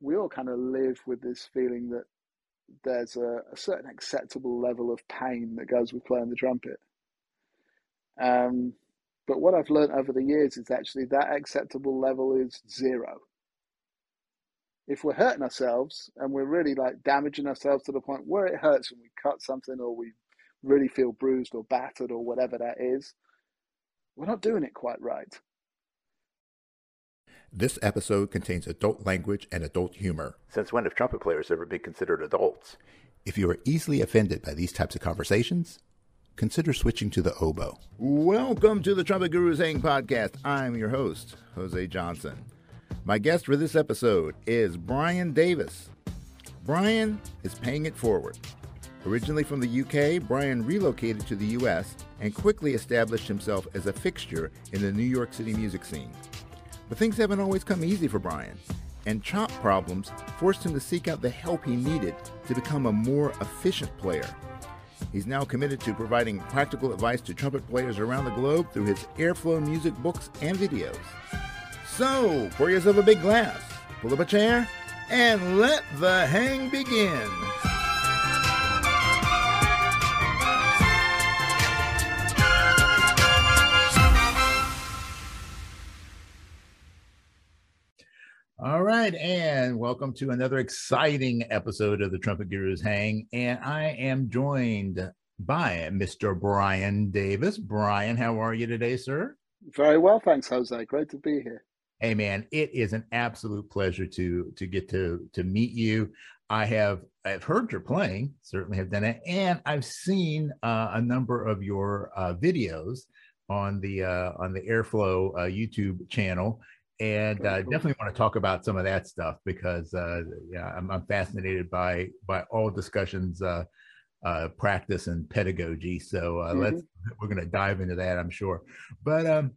we all kind of live with this feeling that there's a, a, certain acceptable level of pain that goes with playing the trumpet. Um, but what I've learned over the years is actually that acceptable level is zero. If we're hurting ourselves and we're really like damaging ourselves to the point where it hurts when we cut something or we really feel bruised or battered or whatever that is, we're not doing it quite right. This episode contains adult language and adult humor. Since when have trumpet players ever been considered adults? If you are easily offended by these types of conversations, consider switching to the oboe. Welcome to the Trumpet Gurus Hang podcast. I'm your host, Jose Johnson. My guest for this episode is Brian Davis. Brian is paying it forward. Originally from the UK, Brian relocated to the US and quickly established himself as a fixture in the New York City music scene. But things haven't always come easy for Brian, and chop problems forced him to seek out the help he needed to become a more efficient player. He's now committed to providing practical advice to trumpet players around the globe through his Airflow music books and videos. So, pour yourself a big glass, pull up a chair, and let the hang begin. All right, and welcome to another exciting episode of the Trumpet Gurus Hang. And I am joined by Mr. Brian Davis. Brian, how are you today, sir? Very well, thanks, Jose. Great to be here. Hey, man, it is an absolute pleasure to to get to to meet you. I have I've heard you're playing, certainly have done it, and I've seen uh, a number of your uh, videos on the uh, on the Airflow uh, YouTube channel and uh, definitely want to talk about some of that stuff because uh, yeah, I'm, I'm, fascinated by by all discussions, uh, uh practice and pedagogy. So uh, mm-hmm. let's we're going to dive into that, I'm sure. But um,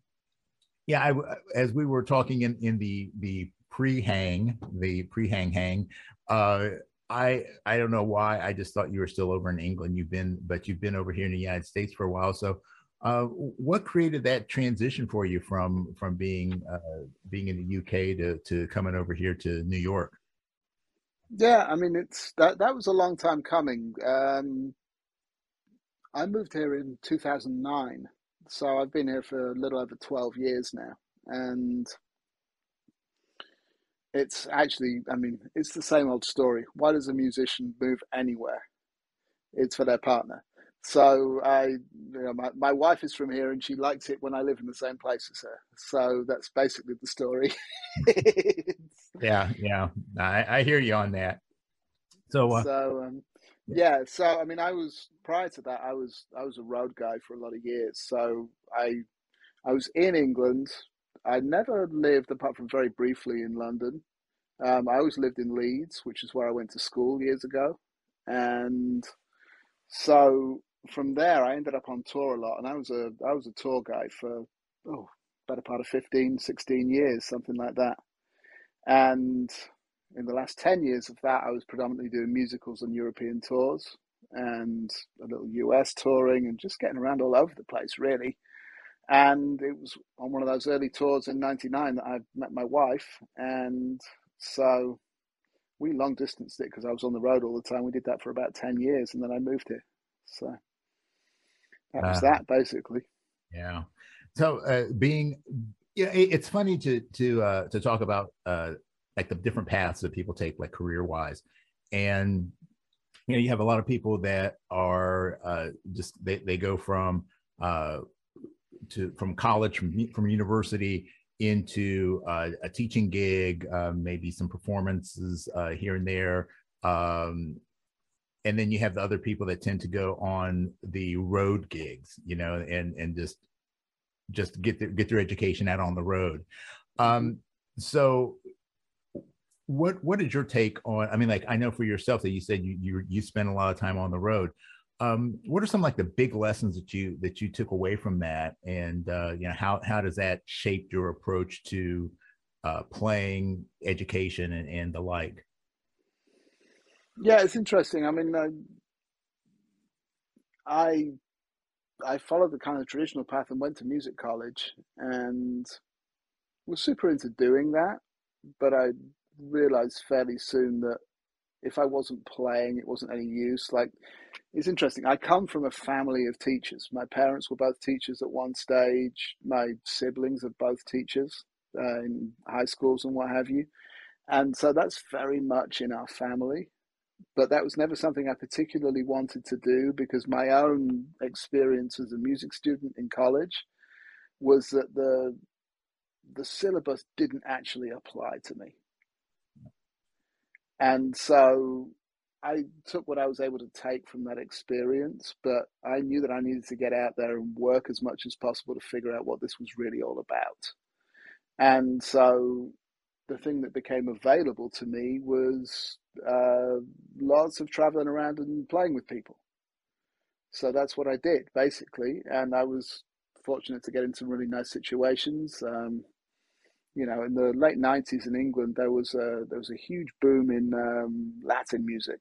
yeah, I, as we were talking in in the the pre-hang, the pre-hang hang. Uh, I I don't know why. I just thought you were still over in England. You've been, but you've been over here in the United States for a while. So uh, what created that transition for you from from being uh, being in the UK to to coming over here to New York? Yeah, I mean it's that that was a long time coming. Um, I moved here in 2009, so I've been here for a little over 12 years now, and it's actually, I mean, it's the same old story. Why does a musician move anywhere? It's for their partner. So I, you know, my, my wife is from here and she likes it when I live in the same place as her. So that's basically the story. yeah, yeah, I, I hear you on that. So, uh, so um, yeah, so I mean, I was prior to that, I was I was a road guy for a lot of years. So I I was in England. I never lived apart from very briefly in London. Um, I always lived in Leeds, which is where I went to school years ago, and so from there, I ended up on tour a lot, and I was a I was a tour guide for oh better part of 15, 16 years, something like that. And in the last ten years of that, I was predominantly doing musicals and European tours, and a little US touring, and just getting around all over the place, really. And it was on one of those early tours in '99 that I met my wife, and so we long distanced it because I was on the road all the time. We did that for about ten years, and then I moved here. So that was uh, that basically. Yeah. So uh, being, yeah, it's funny to to uh, to talk about uh, like the different paths that people take, like career wise, and you know you have a lot of people that are uh, just they they go from uh, to from college from from university into uh, a teaching gig, uh, maybe some performances uh, here and there, um, and then you have the other people that tend to go on the road gigs you know and and just just get their get their education out on the road. Um so what what is your take on i mean like i know for yourself that you said you you, you spend a lot of time on the road. Um what are some like the big lessons that you that you took away from that? And uh you know how how does that shape your approach to uh playing education and, and the like yeah, it's interesting. I mean, uh, I I followed the kind of traditional path and went to music college and was super into doing that. But I realized fairly soon that if I wasn't playing, it wasn't any use. Like, it's interesting. I come from a family of teachers. My parents were both teachers at one stage. My siblings are both teachers uh, in high schools and what have you. And so that's very much in our family. But that was never something I particularly wanted to do because my own experience as a music student in college was that the the syllabus didn't actually apply to me. And so I took what I was able to take from that experience, but I knew that I needed to get out there and work as much as possible to figure out what this was really all about. And so the thing that became available to me was uh, lots of traveling around and playing with people. So that's what I did basically, and I was fortunate to get into really nice situations. Um, you know, in the late '90s in England, there was a there was a huge boom in um, Latin music,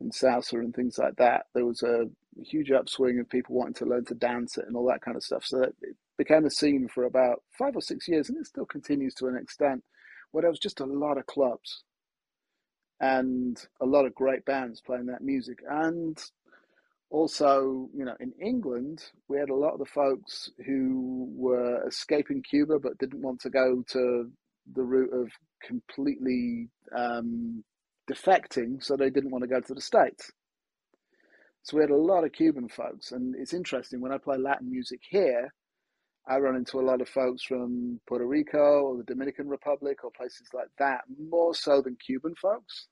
in salsa and things like that. There was a huge upswing of people wanting to learn to dance it and all that kind of stuff. So it became a scene for about five or six years, and it still continues to an extent, where there was just a lot of clubs and a lot of great bands playing that music. And also, you know, in England, we had a lot of the folks who were escaping Cuba but didn't want to go to the route of completely um, defecting, so they didn't want to go to the States. So we had a lot of Cuban folks, and it's interesting when I play Latin music here, I run into a lot of folks from Puerto Rico or the Dominican Republic or places like that, more so than Cuban folks.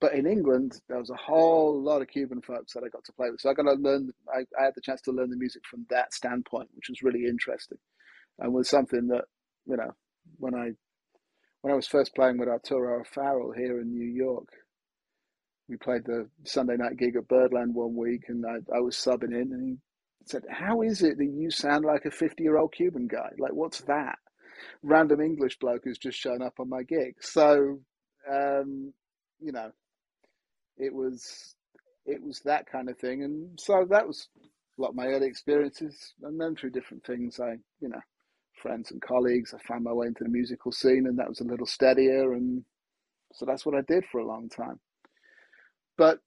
But in England, there was a whole lot of Cuban folks that I got to play with. So I got to learn, I, I had the chance to learn the music from that standpoint, which was really interesting and was something that, you know, when I when I was first playing with Arturo O'Farrill here in New York, we played the Sunday night gig at Birdland one week, and I, I was subbing in, and he said, "How is it that you sound like a fifty-year-old Cuban guy? Like, what's that? Random English bloke who's just shown up on my gig." So, um, you know, it was it was that kind of thing, and so that was a lot of my early experiences, and then through different things, I, you know, friends and colleagues. I found my way into the musical scene, and that was a little steadier. And so that's what I did for a long time. But,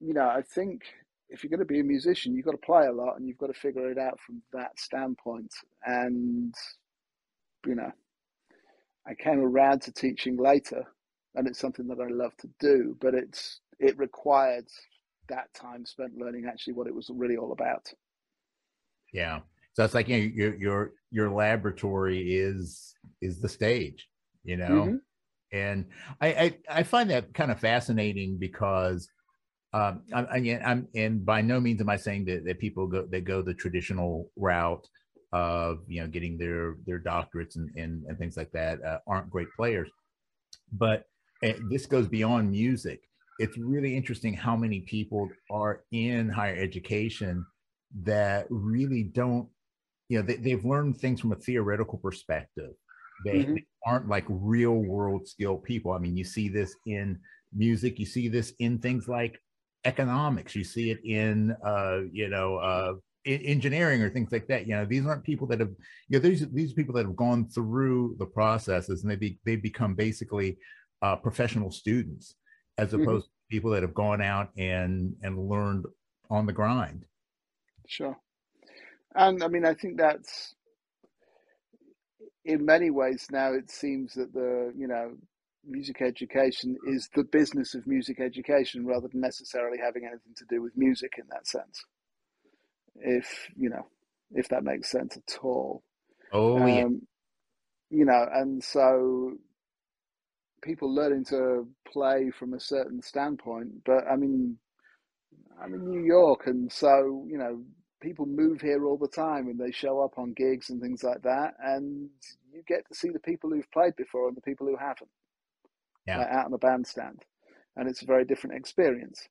you know, I think if you're going to be a musician, you've got to play a lot and you've got to figure it out from that standpoint. And, you know, I came around to teaching later, and it's something that I love to do, but it's it required that time spent learning actually what it was really all about. Yeah. So it's like you know, your your your laboratory is is the stage, you know. Mm-hmm. And I, I, I find that kind of fascinating because um, I, I'm and by no means am I saying that, that people go they go the traditional route of you know getting their their doctorates and and, and things like that uh, aren't great players, but eh, this goes beyond music. It's really interesting how many people are in higher education that really don't you know they, they've learned things from a theoretical perspective they, mm-hmm. they aren't like real world skilled people i mean you see this in music you see this in things like economics you see it in uh you know uh engineering or things like that you know these aren't people that have you know these these people that have gone through the processes and they be, they become basically uh, professional students as mm-hmm. opposed mm-hmm. to people that have gone out and and learned on the grind sure and I mean, I think that's in many ways now it seems that the, you know, music education is the business of music education rather than necessarily having anything to do with music in that sense. If, you know, if that makes sense at all. Oh, um, yeah. You know, and so people learning to play from a certain standpoint, but I mean, I'm in New York, and so you know, people move here all the time and they show up on gigs and things like that, and you get to see the people who've played before and the people who haven't. Yeah. Like out in the bandstand, and it's a very different experience,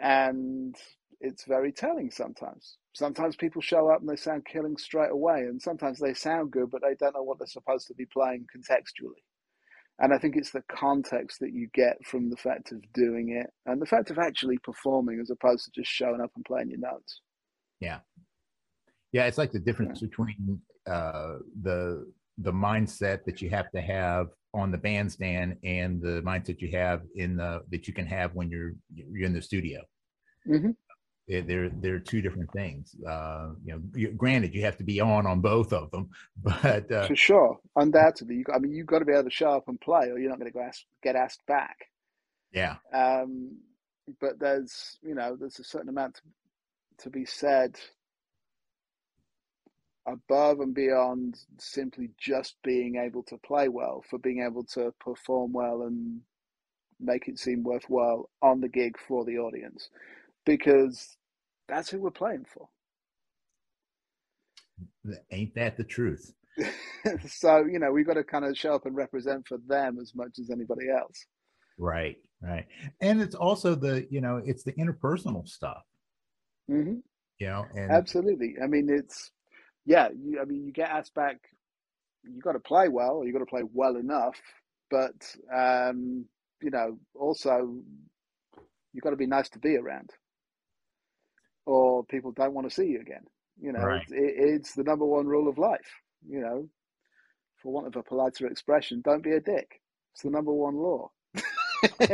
and it's very telling sometimes. Sometimes people show up and they sound killing straight away, and sometimes they sound good, but they don't know what they're supposed to be playing contextually. And I think it's the context that you get from the fact of doing it and the fact of actually performing as opposed to just showing up and playing your notes. Yeah. Yeah, it's like the difference between uh, the the mindset that you have to have on the bandstand and the mindset you have in the that you can have when you're you're in the studio. Mm-hmm. They're they're two different things. Uh, you know, you, granted, you have to be on on both of them, but uh, for sure, undoubtedly, you, I mean, you've got to be able to show up and play, or you're not going to go ask, get asked back. Yeah. Um, but there's you know there's a certain amount to, to be said above and beyond simply just being able to play well for being able to perform well and make it seem worthwhile on the gig for the audience because that's who we're playing for ain't that the truth so you know we've got to kind of show up and represent for them as much as anybody else right right and it's also the you know it's the interpersonal stuff mm-hmm. you know and absolutely i mean it's yeah, you, I mean, you get asked back. You got to play well. You got to play well enough, but um, you know, also you've got to be nice to be around, or people don't want to see you again. You know, right. it, it's the number one rule of life. You know, for want of a politer expression, don't be a dick. It's the number one law.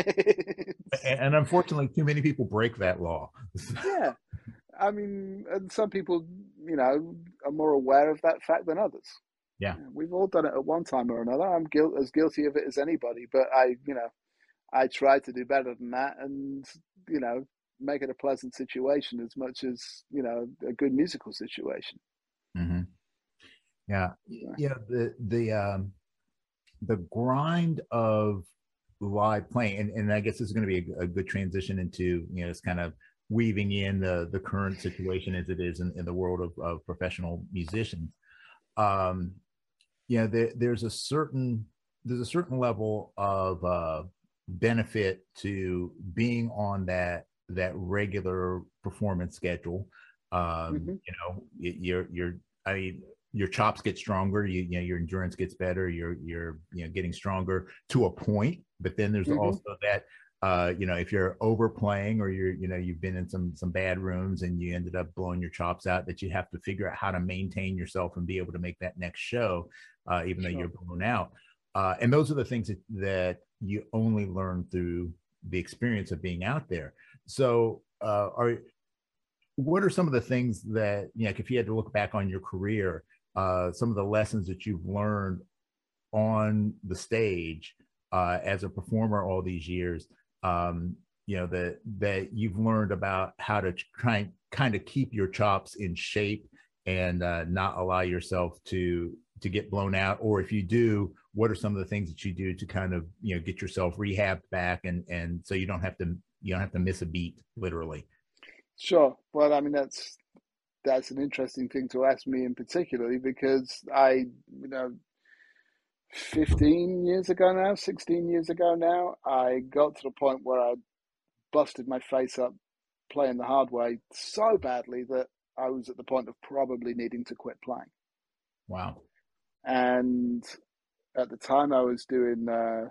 and unfortunately, too many people break that law. yeah, I mean, and some people, you know, are more aware of that fact than others. Yeah, we've all done it at one time or another. I'm guilt as guilty of it as anybody, but I, you know, I try to do better than that, and you know, make it a pleasant situation as much as you know a good musical situation. Mm-hmm. Yeah, yeah. The the um, the grind of live playing, and, and I guess this is going to be a, a good transition into you know this kind of weaving in the the current situation as it is in, in the world of, of professional musicians um you know there, there's a certain there's a certain level of uh benefit to being on that that regular performance schedule um mm-hmm. you know you're you're i mean your chops get stronger you, you know your endurance gets better you're you're you know getting stronger to a point but then there's mm-hmm. also that uh, you know, if you're overplaying or you're, you know, you've been in some some bad rooms and you ended up blowing your chops out, that you have to figure out how to maintain yourself and be able to make that next show, uh, even sure. though you're blown out. Uh, and those are the things that, that you only learn through the experience of being out there. So, uh, are what are some of the things that you know, if you had to look back on your career, uh, some of the lessons that you've learned on the stage uh, as a performer all these years um, you know that that you've learned about how to try and kind of keep your chops in shape and uh, not allow yourself to to get blown out? Or if you do what are some of the things that you do to kind of you know get yourself rehabbed back and and so you don't have to you don't have to miss a beat literally sure well i mean that's that's an interesting thing to ask me in particularly because i you know 15 years ago now, 16 years ago now, I got to the point where I busted my face up playing the hard way so badly that I was at the point of probably needing to quit playing. Wow. And at the time, I was doing uh,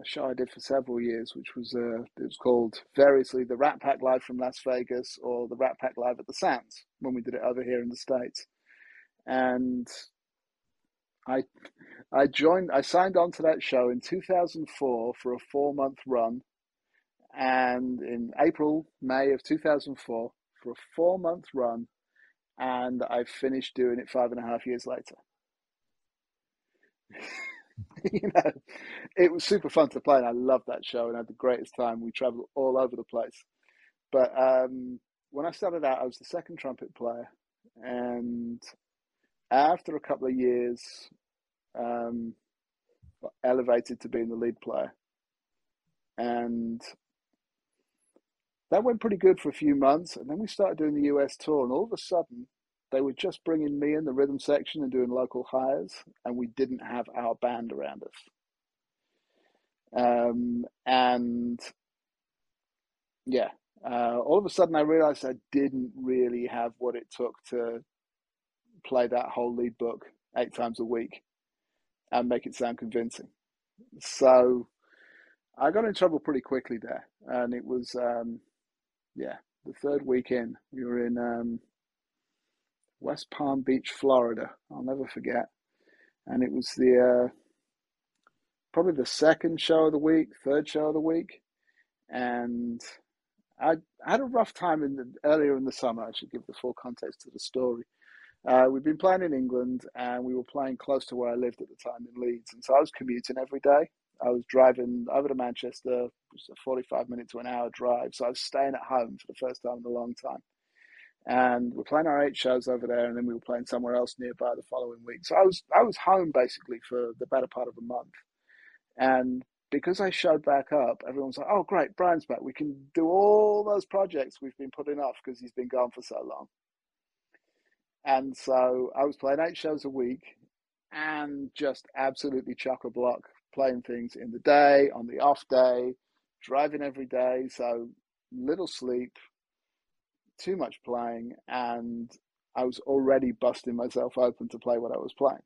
a show I did for several years, which was uh, it was called variously the Rat Pack Live from Las Vegas or the Rat Pack Live at the Sands when we did it over here in the States. And I I joined I signed on to that show in 2004 for a 4 month run and in April May of 2004 for a 4 month run and I finished doing it five and a half years later. you know, it was super fun to play, and I loved that show and had the greatest time. We traveled all over the place. But um, when I started out, I was the second trumpet player, and after a couple of years, um, elevated to being the lead player. And that went pretty good for a few months. And then we started doing the US tour, and all of a sudden, they were just bringing me in the rhythm section and doing local hires, and we didn't have our band around us. Um, and yeah, uh, all of a sudden I realized I didn't really have what it took to play that whole lead book eight times a week and make it sound convincing. So I got in trouble pretty quickly there, and it was um, yeah the third weekend we were in um, West Palm Beach, Florida. I'll never forget. and it was the uh, probably the second show of the week, third show of the week, and I, I had a rough time in the, earlier in the summer. I should give the full context to the story. Uh, we'd been playing in England, and we were playing close to where I lived at the time in Leeds, and so I was commuting every day. I was driving over to Manchester, it was a 45 minute to an hour drive. So I was staying at home for the first time in a long time. And we're playing our eight shows over there, and then we were playing somewhere else nearby the following week. So I was I was home basically for the better part of a month. And because I showed back up, everyone's like, "Oh, great, Brian's back. We can do all those projects we've been putting off because he's been gone for so long." And so I was playing eight shows a week, and just absolutely chock a block playing things in the day, on the off day, driving every day. So little sleep, too much playing, and I was already busting myself open to play what I was playing.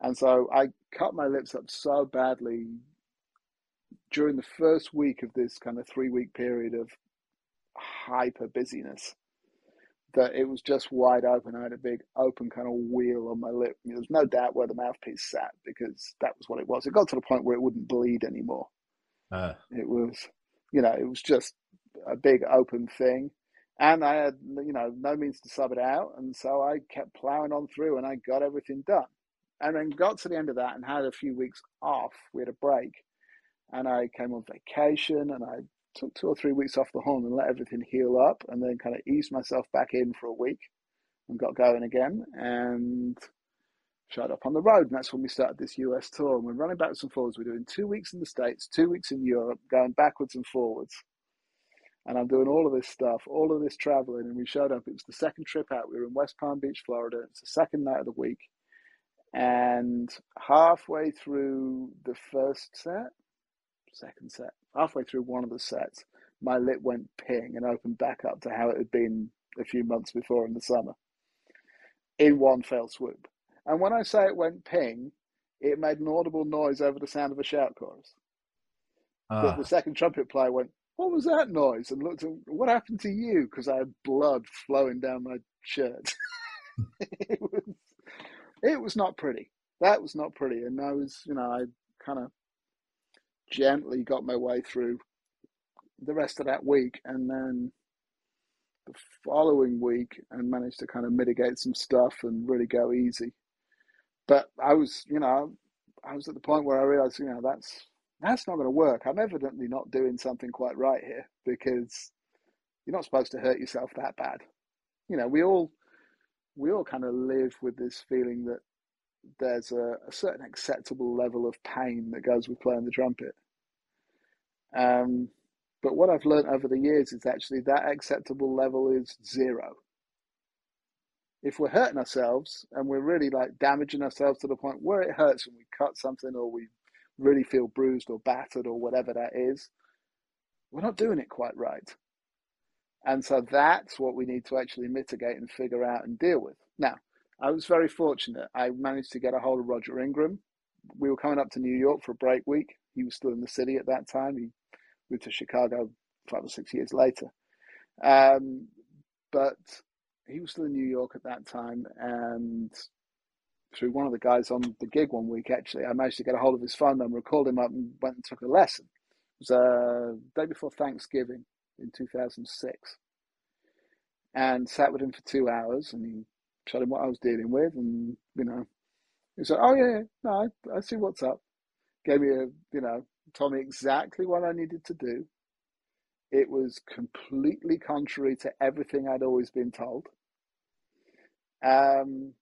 And so I cut my lips up so badly during the first week of this kind of three week period of hyper busyness that it was just wide open. I had a big open kind of wheal on my lip. There's no doubt where the mouthpiece sat because that was what it was. It got to the point where it wouldn't bleed anymore. Uh. It was, you know, it was just a big open thing. And I had, you know, no means to sub it out. And so I kept plowing on through and I got everything done. And then got to the end of that and had a few weeks off. We had a break. And I came on vacation and I took two or three weeks off the horn and let everything heal up, and then kind of eased myself back in for a week and got going again and showed up on the road. And that's when we started this US tour. And we're running backwards and forwards. We're doing two weeks in the States, two weeks in Europe, going backwards and forwards. And I'm doing all of this stuff, all of this traveling. And we showed up. It was the second trip out. We were in West Palm Beach, Florida. It's the second night of the week. And halfway through the first set, second set, halfway through one of the sets, my lip went ping and opened back up to how it had been a few months before in the summer in one fell swoop. And when I say it went ping, it made an audible noise over the sound of a shout chorus. Uh. The second trumpet player went, What was that noise? And looked at what happened to you? Because I had blood flowing down my shirt. it was it was not pretty. That was not pretty. And I was, you know, I kind of gently got my way through the rest of that week and then the following week and managed to kind of mitigate some stuff and really go easy. But I was, you know, I was at the point where I realized, you know, that's that's not going to work. I'm evidently not doing something quite right here because you're not supposed to hurt yourself that bad. You know, we all we all kind of live with this feeling that there's a, a, certain acceptable level of pain that goes with playing the trumpet. Um, but what I've learned over the years is actually that acceptable level is zero. If we're hurting ourselves and we're really like damaging ourselves to the point where it hurts when we cut something or we really feel bruised or battered or whatever that is, we're not doing it quite right. And so that's what we need to actually mitigate and figure out and deal with. Now, I was very fortunate. I managed to get a hold of Roger Ingram. We were coming up to New York for a break week. He was still in the city at that time. He moved to Chicago five or six years later. Um, but he was still in New York at that time. And through one of the guys on the gig one week, actually, I managed to get a hold of his phone number, called him up, and went and took a lesson. It was a uh, day before Thanksgiving in 2006. And sat with him for two hours, and he showed him what I was dealing with, and you know, he said, "Oh yeah, no, I, I see what's up." Gave me a, you know, told me exactly what I needed to do. It was completely contrary to everything I'd always been told. Um,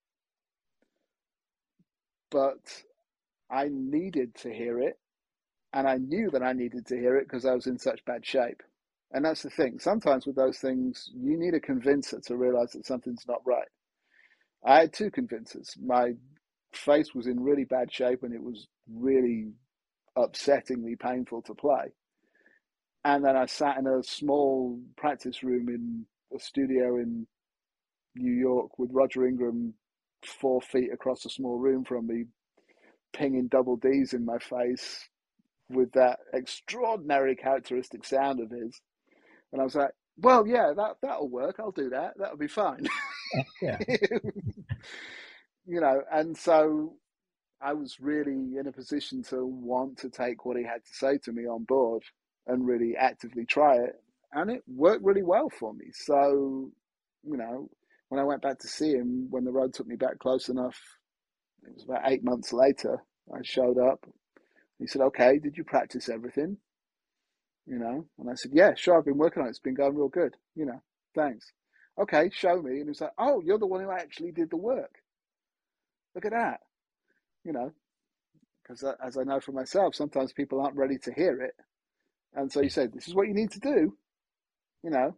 but I needed to hear it, and I knew that I needed to hear it because I was in such bad shape. And that's the thing. Sometimes with those things, you need a convincer to realize that something's not right. I had two convincers. My face was in really bad shape and it was really upsettingly painful to play. And then I sat in a small practice room in a studio in New York with Roger Ingram four feet across a small room from me, pinging double D's in my face with that extraordinary characteristic sound of his. And I was like, well, yeah, that, that'll work. I'll do that. That'll be fine. Yeah. you know, and so I was really in a position to want to take what he had to say to me on board and really actively try it. And it worked really well for me. So, you know, when I went back to see him, when the road took me back close enough, it was about eight months later, I showed up. He said, Okay, did you practice everything? You know, and I said, Yeah, sure, I've been working on it. It's been going real good. You know, thanks. Okay, show me. And he's like, Oh, you're the one who actually did the work. Look at that you know, because as I know for myself, sometimes people aren't ready to hear it. And so you hmm. say, this is what you need to do. You know,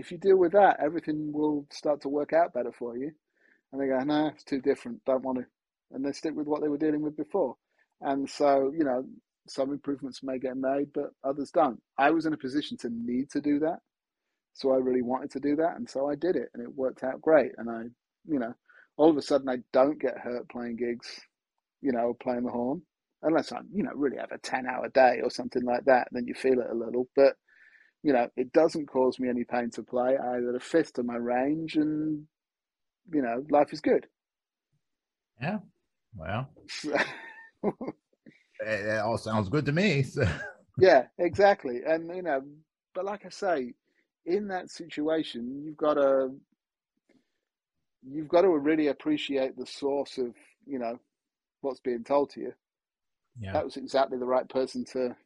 if you deal with that, everything will start to work out better for you. And they go, no, it's too different. Don't want to. And they stick with what they were dealing with before. And so, you know, some improvements may get made, but others don't. I was in a position to need to do that. So I really wanted to do that. And so I did it and it worked out great. And I, you know, all of a sudden I don't get hurt playing gigs, you know, playing the horn, unless I'm, you know, really have a 10 hour day or something like that, then you feel it a little. But, you know, it doesn't cause me any pain to play. I got a fifth of my range and, you know, life is good. Yeah. Well, it all sounds good to me. So. yeah, exactly. And, you know, but like I say, in that situation, you've got to you've got to really appreciate the source of you know what's being told to you. Yeah. That was exactly the right person to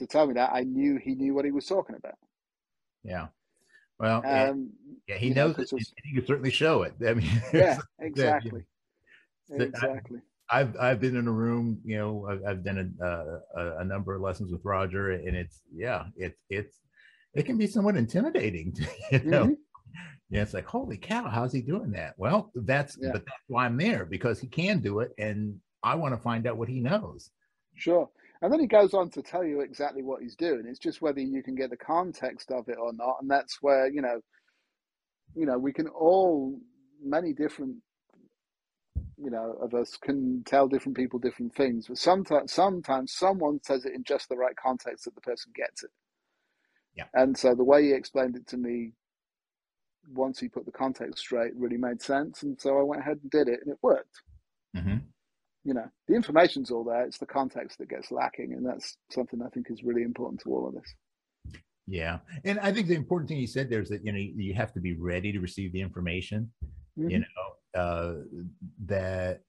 to tell me that. I knew he knew what he was talking about. Yeah. Well, um, yeah, he knows know, it. He can certainly show it. I mean, yeah, exactly. Exactly. I, have I've been in a room, you know, I've, I've done a, a, a number of lessons with Roger, and it's yeah, it's it's it can be somewhat intimidating, to, you know. Mm-hmm. Yeah, it's like, holy cow, how's he doing that? Well, that's yeah. but that's why I'm there because he can do it, and I want to find out what he knows. Sure. And then he goes on to tell you exactly what he's doing. It's just whether you can get the context of it or not, and that's where you know, you know, we can all many different, you know, of us can tell different people different things. But sometimes, sometimes someone says it in just the right context that the person gets it. Yeah. And so the way he explained it to me once he put the context straight, really made sense. And so I went ahead and did it, and it worked. Mm-hmm. You know, the information's all there. It's the context that gets lacking, and that's something I think is really important to all of this. Yeah, and I think the important thing you said there is that you know you have to be ready to receive the information. Mm-hmm. You know uh, that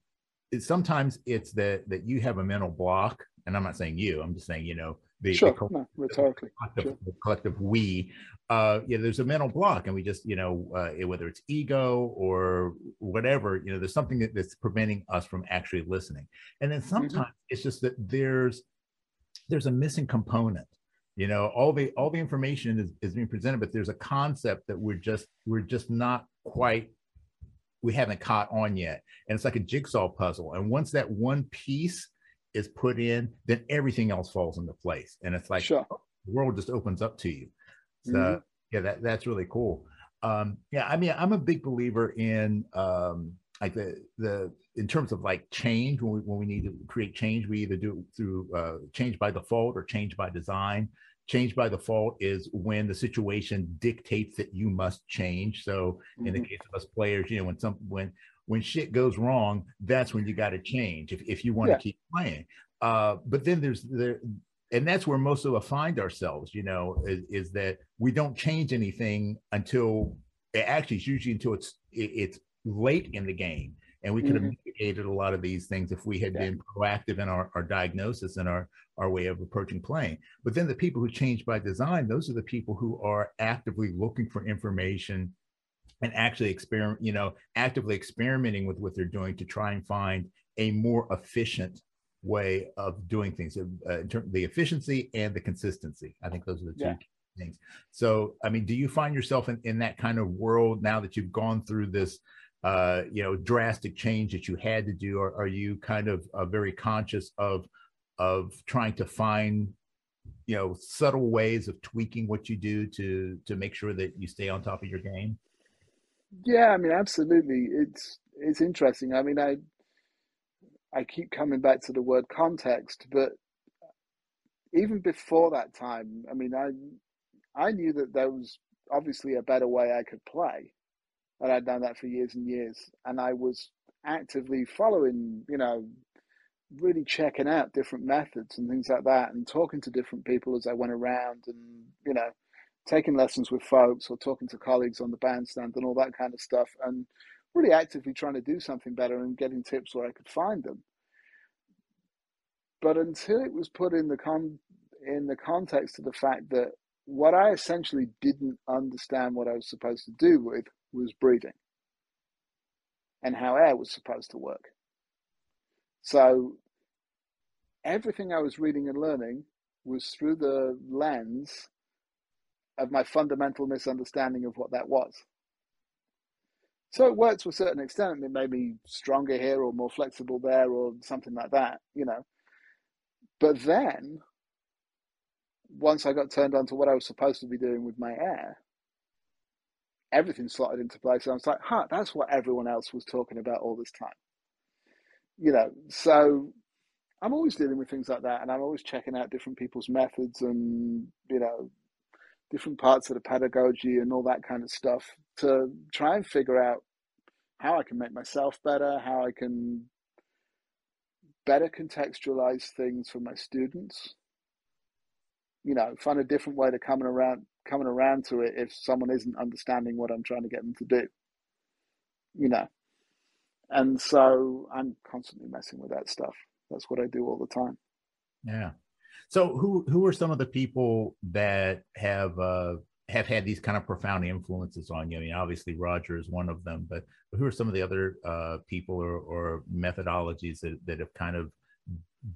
sometimes it's that that you have a mental block, and I'm not saying you. I'm just saying you know the, sure, the, no, rhetorically, collective, sure. the collective we uh, yeah, there's a mental block, and we just, you know, uh, whether it's ego or whatever, you know, there's something that, that's preventing us from actually listening. And then mm-hmm. sometimes mm-hmm. it's just that there's there's a missing component. You know, all the all the information is, is being presented, but there's a concept that we're just we're just not quite we haven't caught on yet. And it's like a jigsaw puzzle. And once that one piece is put in, then everything else falls into place. And it's like sure. the world just opens up to you. So mm-hmm. yeah, that that's really cool. Um, yeah, I mean, I'm a big believer in um, like the the in terms of like change when we when we need to create change, we either do it through uh, change by default or change by design. Change by default is when the situation dictates that you must change. So mm-hmm. in the mm-hmm. case of us players, you know, when some when when shit goes wrong, that's when you got to change if, if you want to yeah. keep playing. Uh, but then there's there and that's where most of us find ourselves you know is, is, that we don't change anything until it actually it's usually until it's it's late in the game and we could have mm-hmm. mitigated a lot of these things if we had yeah. been proactive in our, our diagnosis and our our way of approaching playing but then the people who change by design those are the people who are actively looking for information and actually experiment you know actively experimenting with what they're doing to try and find a more efficient way of doing things, uh, the efficiency and the consistency. I think those are the two yeah. things. So, I mean, do you find yourself in, in that kind of world now that you've gone through this, uh, you know, drastic change that you had to do? Or are you kind of uh, very conscious of of trying to find, you know, subtle ways of tweaking what you do to to make sure that you stay on top of your game? Yeah, I mean, absolutely. It's it's interesting. I mean, I I keep coming back to the word context, but even before that time, I mean, I I knew that there was obviously a better way I could play, and I'd done that for years and years, and I was actively following, you know, really checking out different methods and things like that and talking to different people as I went around and, you know, taking lessons with folks or talking to colleagues on the bandstand and all that kind of stuff and really actively trying to do something better and getting tips where I could find them. But until it was put in the con in the context of the fact that what I essentially didn't understand what I was supposed to do with was breathing and how air was supposed to work. So everything I was reading and learning was through the lens of my fundamental misunderstanding of what that was. So it worked to a certain extent. It made me stronger here or more flexible there or something like that, you know. But then, once I got turned on to what I was supposed to be doing with my air, everything slotted into place. And I was like, huh, that's what everyone else was talking about all this time. You know, so I'm always dealing with things like that, and I'm always checking out different people's methods and you know different parts of the pedagogy and all that kind of stuff to try and figure out how I can make myself better, how I can better contextualize things for my students. You know, find a different way to coming around coming around to it if someone isn't understanding what I'm trying to get them to do. You know. And so I'm constantly messing with that stuff that's what I do all the time. Yeah. So who who are some of the people that have uh, have had these kind of profound influences on you? I mean, obviously Roger is one of them, but who are some of the other uh, people or, or methodologies that, that have kind of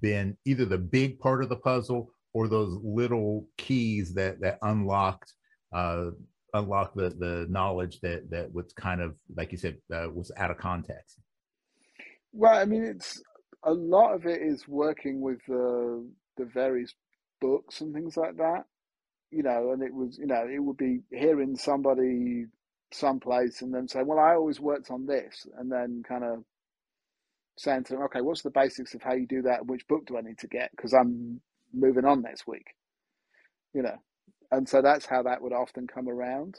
been either the big part of the puzzle or those little keys that that unlocked uh, unlock the the knowledge that that was kind of like you said uh, was out of context. Well, I mean, it's a lot of it is working with the the various books and things like that. You know, and it was you know it would be hearing somebody someplace and then saying, "Well, I always worked on this," and then kind of saying to them, "Okay, what's the basics of how you do that? which book do I need to get? Because I'm moving on next week." You know, and so that's how that would often come around.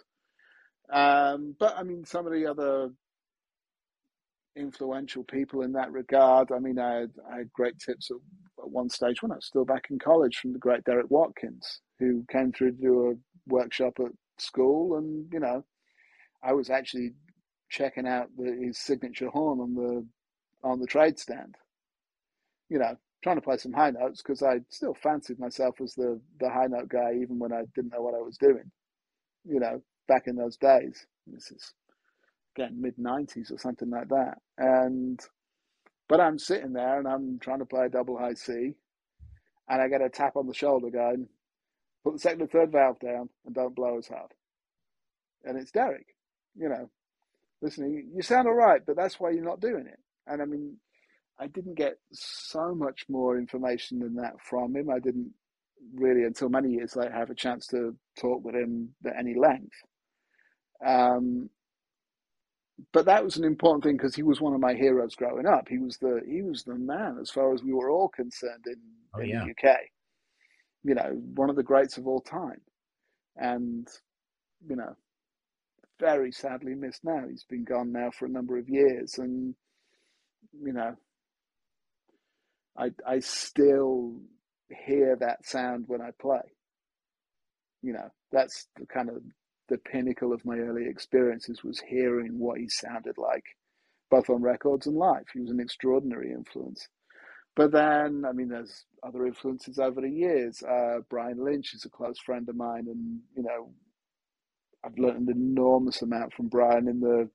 Um, but I mean, some of the other influential people in that regard. I mean, I had, I had great tips at, at, one stage when I was still back in college from the great Derek Watkins, who came through to do a workshop at school, and you know, I was actually checking out the, his signature horn on the on the trade stand. You know, trying to play some high notes because I still fancied myself as the the high note guy, even when I didn't know what I was doing. You know, back in those days. This is again mid '90s or something like that. And but I'm sitting there and I'm trying to play a double high C, and I get a tap on the shoulder going, put the second and third valve down and don't blow as hard. And it's Derek, you know, listening. You sound all right, but that's why you're not doing it. And I mean, I didn't get so much more information than that from him. I didn't really until many years later have a chance to talk with him at any length. Um, but that was an important thing because he was one of my heroes growing up. He was the he was the man as far as we were all concerned in, oh, in yeah. the UK. You know, one of the greats of all time, and you know, very sadly missed now. He's been gone now for a number of years, and you know, I I still hear that sound when I play. You know, that's the kind of the pinnacle of my early experiences was hearing what he sounded like, both on records and live. He was an extraordinary influence. But then, I mean, there's other influences over the years. Uh, Brian Lynch is a close friend of mine, and you know, I've learned an enormous amount from Brian in the,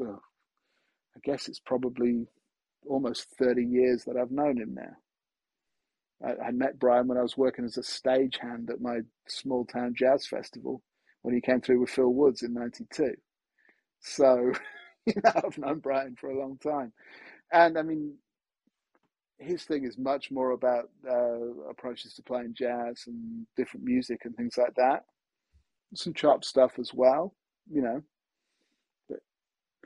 uh, I guess it's probably almost 30 years that I've known him now. I, I met Brian when I was working as a stagehand at my small town jazz festival when he came through with Phil Woods in '92. So, you know, I've known Brian for a long time, and I mean, his thing is much more about uh, approaches to playing jazz and different music and things like that. Some chop stuff as well, you know. But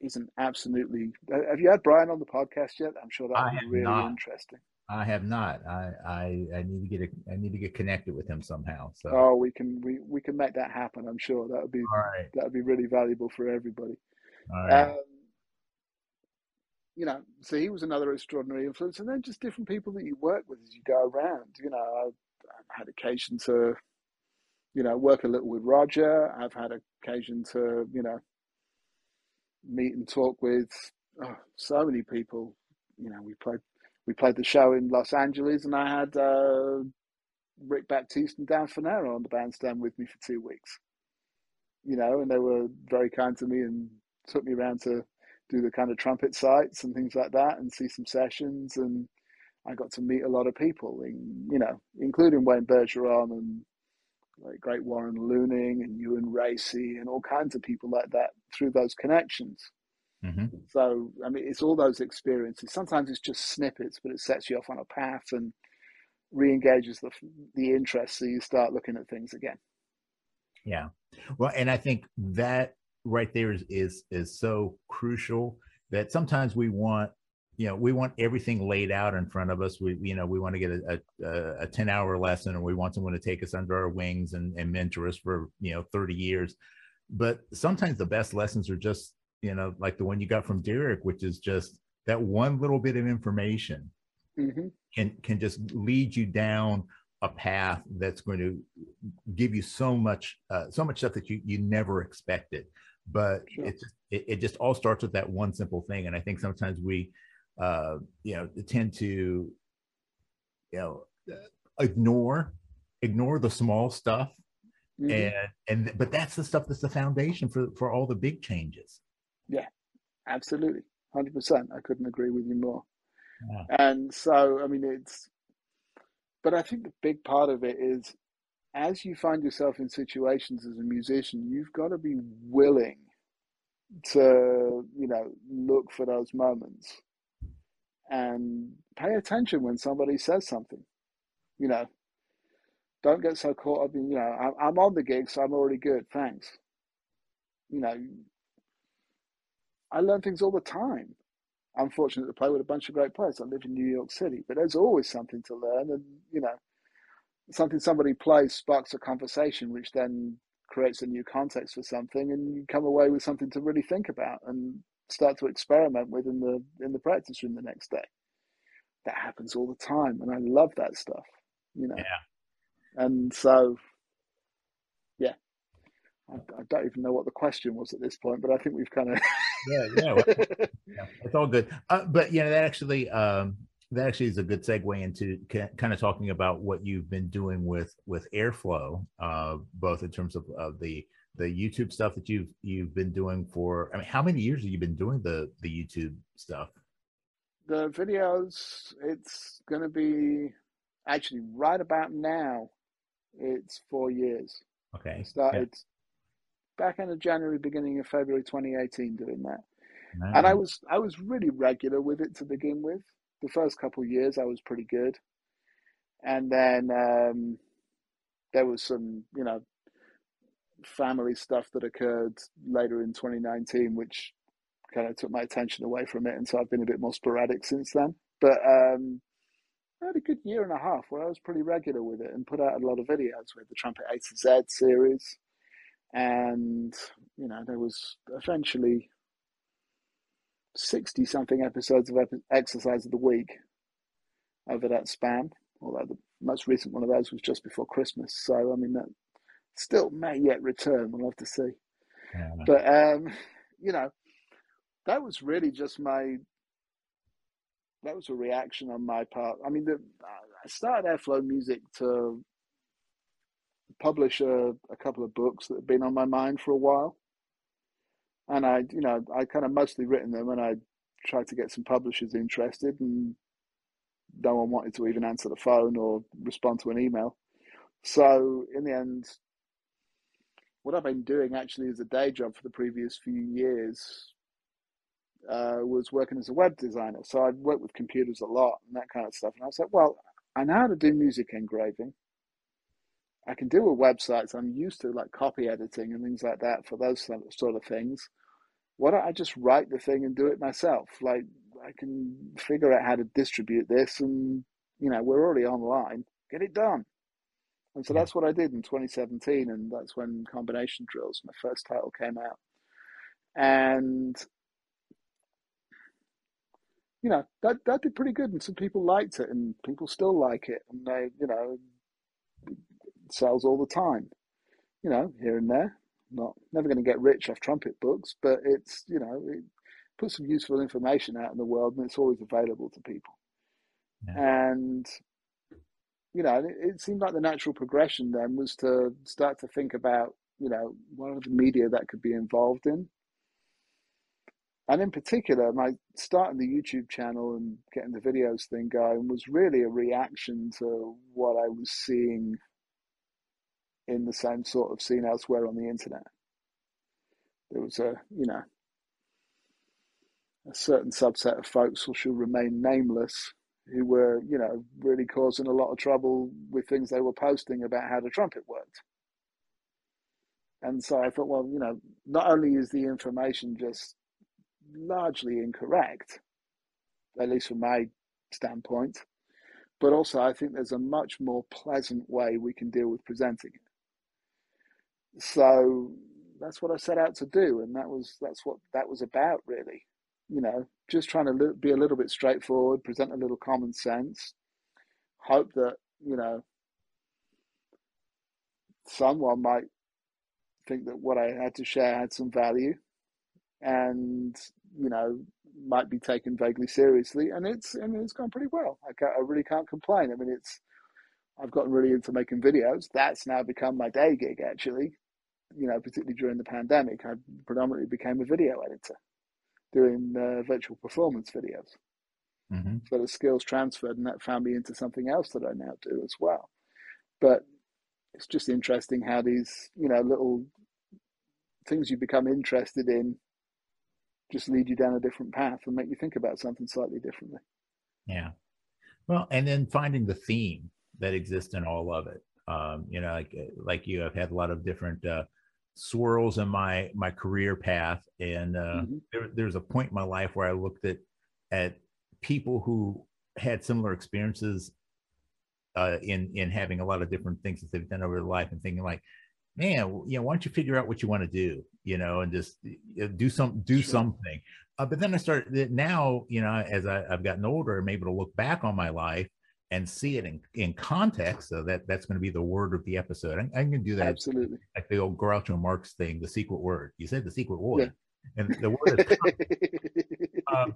he's an absolutely. Have you had Brian on the podcast yet? I'm sure that would be really not. interesting. I have not. I, I I need to get a, I need to get connected with him somehow. So oh, we can we, we can make that happen. I'm sure that would be that would be really valuable for everybody. Um, you know, so he was another extraordinary influence, and then just different people that you work with as you go around. You know, I've, I've had occasion to, you know, work a little with Roger. I've had occasion to, you know, meet and talk with oh, so many people. You know, we played we played the show in Los Angeles, and I had uh, Rick Baptist and Dan Fornero on the bandstand with me for two weeks. You know, and they were very kind to me and took me around to do the kind of trumpet sites and things like that and see some sessions and I got to meet a lot of people, in, you know, including Wayne Bergeron and like great Warren Luening and Ewan Racy and all kinds of people like that through those connections. Mm-hmm. So, I mean, it's all those experiences. Sometimes it's just snippets, but it sets you off on a path and re-engages the the interest, so you start looking at things again. Yeah, well, and I think that right there is is is so crucial that sometimes we want you know we want everything laid out in front of us we you know we want to get a, a, a 10 hour lesson or we want someone to take us under our wings and, and mentor us for you know 30 years but sometimes the best lessons are just you know like the one you got from derek which is just that one little bit of information mm-hmm. can can just lead you down a path that's going to give you so much uh, so much stuff that you you never expected but sure. it, it, it just all starts with that one simple thing and i think sometimes we uh you know tend to you know ignore ignore the small stuff mm-hmm. and and but that's the stuff that's the foundation for for all the big changes yeah absolutely 100% i couldn't agree with you more yeah. and so i mean it's but i think the big part of it is as you find yourself in situations as a musician, you've got to be willing to, you know, look for those moments and pay attention when somebody says something. You know, don't get so caught up in, you know, I'm on the gig, so I'm already good. Thanks. You know, I learn things all the time. I'm fortunate to play with a bunch of great players. I live in New York City, but there's always something to learn. And, you know, something somebody plays sparks a conversation, which then creates a new context for something, and you come away with something to really think about and start to experiment with in the in the practice room the next day. That happens all the time, and I love that stuff. You know, yeah. And so, yeah, I, I, don't even know what the question was at this point, but I think we've kind of yeah, yeah, well, yeah, it's all good. Uh, but you know, that actually um, that actually is a good segue into kind of talking about what you've been doing with with airflow uh, both in terms of, of the the youtube stuff that you've you've been doing for i mean how many years have you been doing the the youtube stuff the videos it's going to be actually right about now it's four years okay started yeah. Back in the january beginning of february 2018 doing that nice. and i was i was really regular with it to begin with the first couple of years I was pretty good, and then um, there was some you know family stuff that occurred later in 2019, which kind of took my attention away from it, and so I've been a bit more sporadic since then. But um, I had a good year and a half where I was pretty regular with it and put out a lot of videos. with the Trumpet A to Z series, and you know there was eventually 60 something episodes of Exercise of the Week over that span, although the most recent one of those was just before Christmas. So, I mean, that still may yet return. We'll have to see. Yeah. But, um, you know, that was really just my, that was a reaction on my part. I mean, the, I started Airflow Music to publish a, a couple of books that had been on my mind for a while and I, you know, I kind of mostly written them, and I tried to get some publishers interested, and no one wanted to even answer the phone or respond to an email. So in the end, what I've been doing actually as a day job for the previous few years uh, was working as a web designer. So I'd worked with computers a lot and that kind of stuff. And I was like, well, I know how to do music engraving. I can deal with websites. I'm used to like copy editing and things like that for those sort of things. Why don't I just write the thing and do it myself? Like I can figure out how to distribute this, and you know we're already online. Get it done. And so that's what I did in 2017, and that's when Combination Drills, my first title, came out. And you know, that that did pretty good, and some people liked it, and people still like it, and they, you know, sells all the time. You know, here and there. Not never going to get rich off trumpet books, but it's you know, it puts some useful information out in the world, and it's always available to people. Yeah. And you know, it, it seemed like the natural progression then was to start to think about you know what are the media that could be involved in and in particular, my starting the YouTube channel and getting the videos thing going was really a reaction to what I was seeing in the same sort of scene elsewhere on the internet. There was a, you know, a certain subset of folks who shall remain nameless who were, you know, really causing a lot of trouble with things they were posting about how the trumpet worked. And so I thought, well, you know, not only is the information just largely incorrect, at least from my standpoint. But also, I think there's a much more pleasant way we can deal with presenting it. So that's what I set out to do, and that was that's what that was about, really. You know, just trying to be a little bit straightforward, present a little common sense, hope that you know someone might think that what I had to share had some value, and you know might be taken vaguely seriously, and it's and it's gone pretty well. I, I really can't complain. I mean it's I've gotten really into making videos. That's now become my day gig actually. You know, particularly during the pandemic, I predominantly became a video editor, doing uh, virtual performance videos. Mm-hmm. So the skills transferred, and that found me into something else that I now do as well. But it's just interesting how these, you know, little things you become interested in just lead you down a different path and make you think about something slightly differently. Yeah. Well, and then finding the theme that exist in all of it. Um, you know, like like you, I've had a lot of different uh, swirls in my my career path, and uh, mm-hmm. there, there's a point in my life where I looked at at people who had similar experiences uh, in in having a lot of different things that they've done over their life, and thinking like, man, you know, why don't you figure out what you want to do, you know, and just do some do sure. something. Uh, but then I started now, you know, as I, have gotten older, I'm able to look back on my life and see it in, in context. So that that's going to be the word of the episode. I, am going to do that absolutely like the old Groucho Marx thing, the secret word. You said the secret word, yeah. and the word is. um,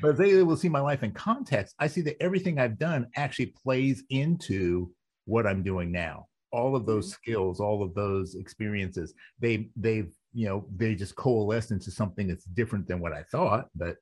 but if they will see my life in context, I see that everything I've done actually plays into what I'm doing now all of those mm-hmm. skills all of those experiences they they've you know they just coalesced into something that's different than what i thought but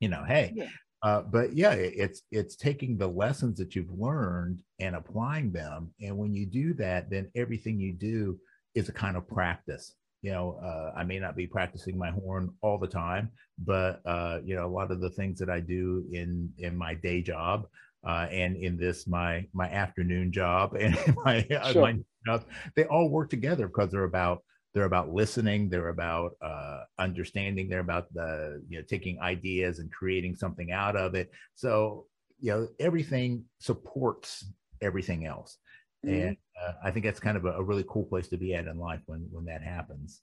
you know hey yeah. Uh, but yeah it's it's taking the lessons that you've learned and applying them and when you do that then everything you do is a kind of practice you know uh, i may not be practicing my horn all the time but uh, you know a lot of the things that i do in in my day job uh, and in this my my afternoon job and my, uh, sure. my job, they all work together because they're about they're about listening they're about uh, understanding they're about the you know taking ideas and creating something out of it. So you know everything supports everything else. Mm-hmm. and uh, i think that's kind of a, a, really cool place to be at in life when when that happens.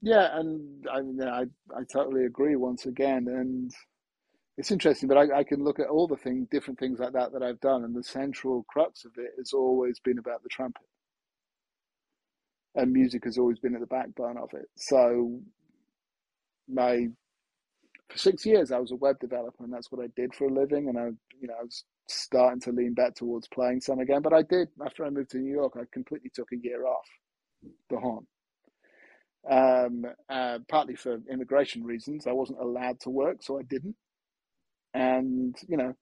Yeah and i mean i i totally agree once again. And it's interesting, but I, I, can look at all the thing, different things like that that I've done, and the central crux of it has always been about the trumpet, and music has always been at the backbone of it. So, my for six years I was a web developer, and that's what I did for a living. And I, you know, I was starting to lean back towards playing some again. But I did after I moved to New York. I completely took a year off the horn. Um, uh, partly for immigration reasons, I wasn't allowed to work, so I didn't. And, you know,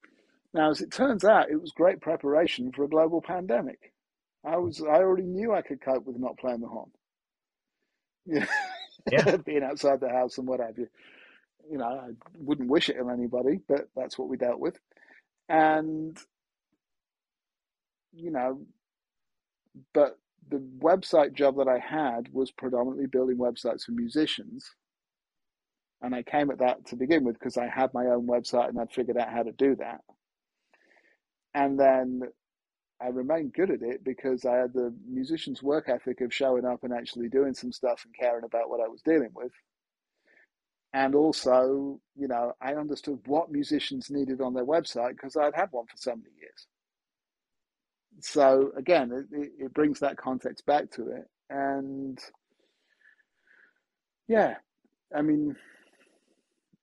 now as it turns out, it was great preparation for a global pandemic. I was, I already knew I could cope with not playing the horn. Yeah. Being outside the house and what have you. You know, I wouldn't wish it on anybody, but that's what we dealt with. And, you know, but the website job that I had was predominantly building websites for musicians and I came at that to begin with because I had my own website and I'd figured out how to do that. And then I remained good at it because I had the musician's work ethic of showing up and actually doing some stuff and caring about what I was dealing with. and also, you know, I understood what musicians needed on their website because I'd had one for so many years. So again, it, it brings that context back to it, and yeah, I mean,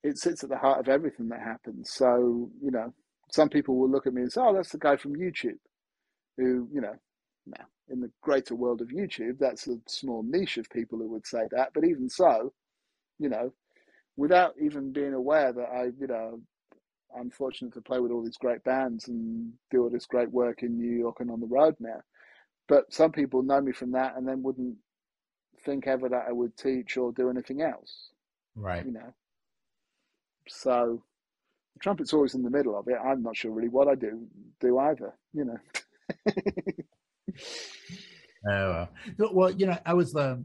it sits at the heart of everything that happens. So you know, some people will look at me and say, "Oh, that's the guy from YouTube," who you know, now in the greater world of YouTube, that's a small niche of people who would say that. But even so, you know, without even being aware that I, you know, I'm fortunate to play with all these great bands and do all this great work in New York and on the road now. But some people know me from that and then wouldn't think ever that I would teach or do anything else. Right. You know. So the trumpet's always in the middle of it. I'm not sure really what I do do either, you know. oh well. you know, I was uh,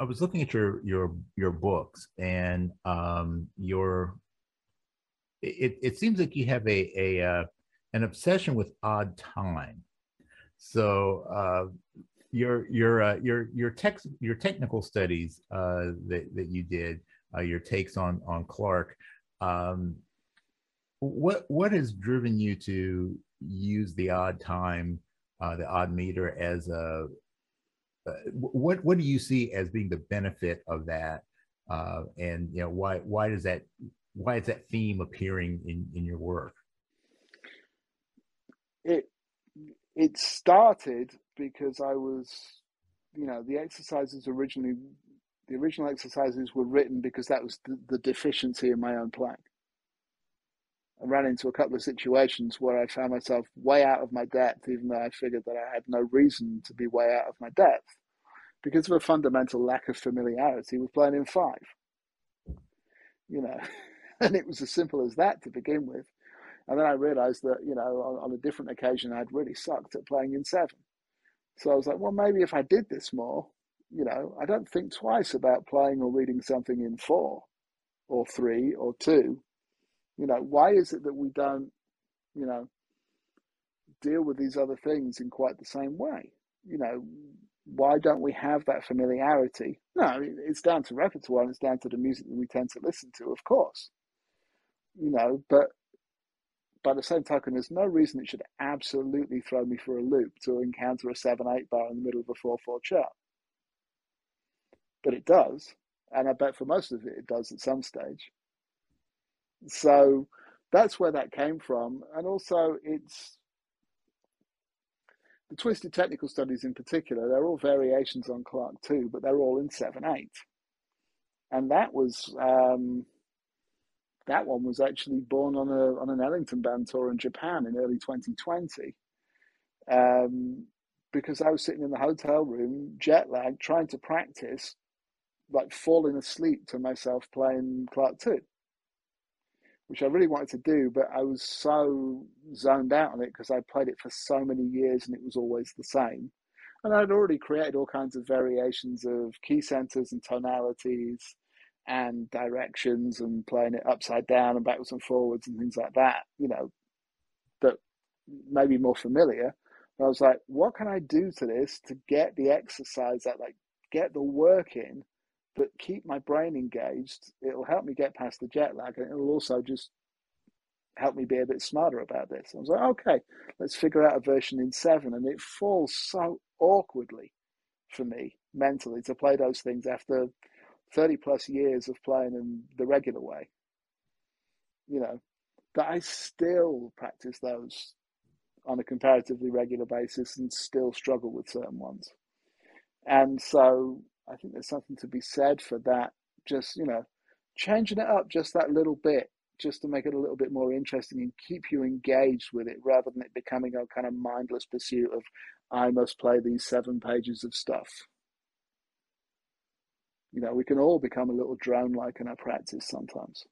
I was looking at your your your books and um your it it seems like you have a a uh, an obsession with odd time. So uh, your your uh, your your text your technical studies uh, that that you did uh, your takes on on Clarke. Um, what what has driven you to use the odd time, uh, the odd meter as a uh, what what do you see as being the benefit of that, uh, and you know why why does that why is that theme appearing in in your work? It it started because I was, you know, the exercises originally, the original exercises were written because that was the, the deficiency in my own playing. I ran into a couple of situations where I found myself way out of my depth, even though I figured that I had no reason to be way out of my depth because of a fundamental lack of familiarity with playing in five. You know, and it was as simple as that to begin with. And then I realized that, you know, on, on, a different occasion, I'd really sucked at playing in seven. So I was like, well, maybe if I did this more, you know, I don't think twice about playing or reading something in four or three or two. You know, why is it that we don't, you know, deal with these other things in quite the same way? You know, why don't we have that familiarity? No, it's down to repertoire and it's down to the music that we tend to listen to, of course. You know, but by the same token, there's no reason it should absolutely throw me for a loop to encounter a 7 8 bar in the middle of a 4 4 chart. But it does. And I bet for most of it, it does at some stage. So that's where that came from. And also, it's the twisted technical studies in particular, they're all variations on Clarke 2, but they're all in 7 8. And that was. Um, that one was actually born on a on an Ellington band tour in Japan in early 2020. Um, because I was sitting in the hotel room, jet lag, trying to practice, like falling asleep to myself playing Clarke 2, which I really wanted to do, but I was so zoned out on it because I played it for so many years and it was always the same. And I'd already created all kinds of variations of key centers and tonalities and directions and playing it upside down and backwards and forwards and things like that, you know, that maybe more familiar. I was like, what can I do to this to get the exercise that like get the work in, but keep my brain engaged? It'll help me get past the jet lag and it'll also just help me be a bit smarter about this. I was like, okay, let's figure out a version in seven. And it falls so awkwardly for me mentally to play those things after 30 plus years of playing in the regular way, you know, that I still practice those on a comparatively regular basis and still struggle with certain ones. And so I think there's something to be said for that, just, you know, changing it up just that little bit, just to make it a little bit more interesting and keep you engaged with it rather than it becoming a kind of mindless pursuit of, I must play these seven pages of stuff you know, we can all become a little drone like in our practice sometimes.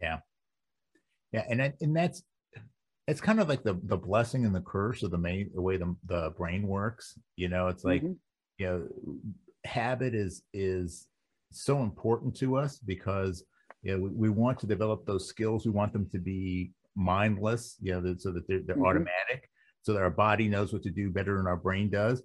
Yeah. Yeah. And, and that's, it's kind of like the, the blessing and the curse of the main, the way the, the brain works. You know, it's like, mm-hmm. You know, habit is, is so important to us because, you know, we, we want to develop those skills. We want them to be mindless, you know, so that they're, they're mm-hmm. automatic so that our body knows what to do better than our brain does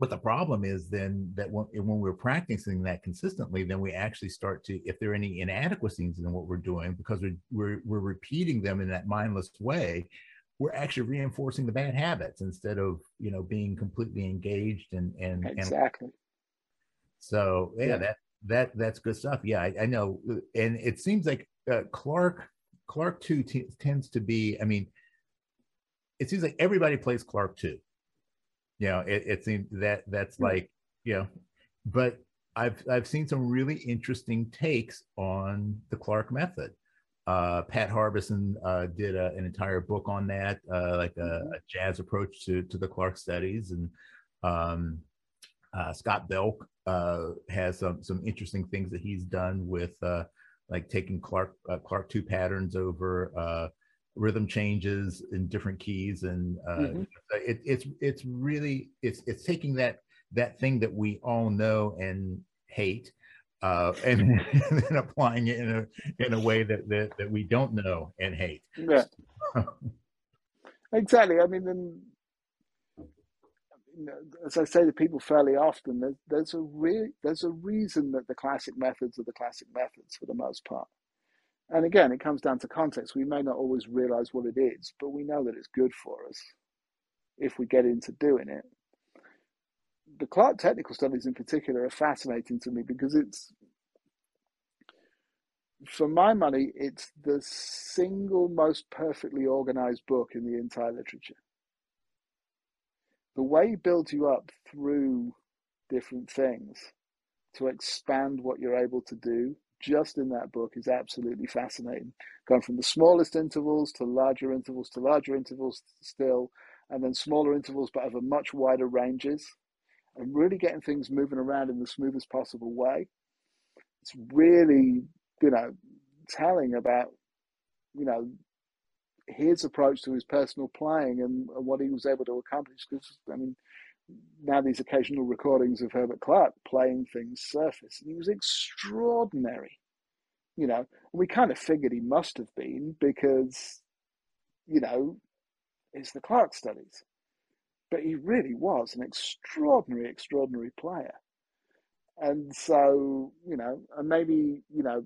but the problem is then that when, when we're practicing that consistently, then we actually start to, if there are any inadequacies in what we're doing, because we're, we're, we're repeating them in that mindless way, we're actually reinforcing the bad habits instead of, you know, being completely engaged and, and, exactly. And so yeah, yeah, that, that, that's good stuff. Yeah, I, I know. And it seems like uh, Clarke, Clarke too t- tends to be, I mean, it seems like everybody plays Clarke too you know it, it seems that that's like you know but i've i've seen some really interesting takes on the clarke method uh, pat harbison uh, did a, an entire book on that uh, like a, mm-hmm. a, jazz approach to, to the clarke studies and um, uh, scott belck uh, has some, some interesting things that he's done with uh, like taking clarke clarke 2 patterns over rhythm changes in different keys and uh, mm-hmm. it, it's it's really it's it's taking that that thing that we all know and hate uh, and, and, then applying it in a in a way that, that that we don't know and hate yeah exactly i mean then you know, as I say to people fairly often, there's, there's a re- there's a reason that the classic methods are the classic methods for the most part. And again, it comes down to context. We may not always realize what it is, but we know that it's good for us if we get into doing it. The Clarke technical studies in particular are fascinating to me because it's, for my money, it's the single most perfectly organized book in the entire literature. The way he builds you up through different things to expand what you're able to do just in that book is absolutely fascinating. Going from the smallest intervals to larger intervals to larger intervals still, and then smaller intervals but over much wider ranges, and really getting things moving around in the smoothest possible way. It's really, you know, telling about, you know, his approach to his personal playing and, and what he was able to accomplish. Because, I mean, now these occasional recordings of Herbert Clarke playing things surface, and he was extraordinary. You know, we kind of figured he must have been because, you know, it's the Clarke studies. But he really was an extraordinary, extraordinary player. And so, you know, and maybe, you know,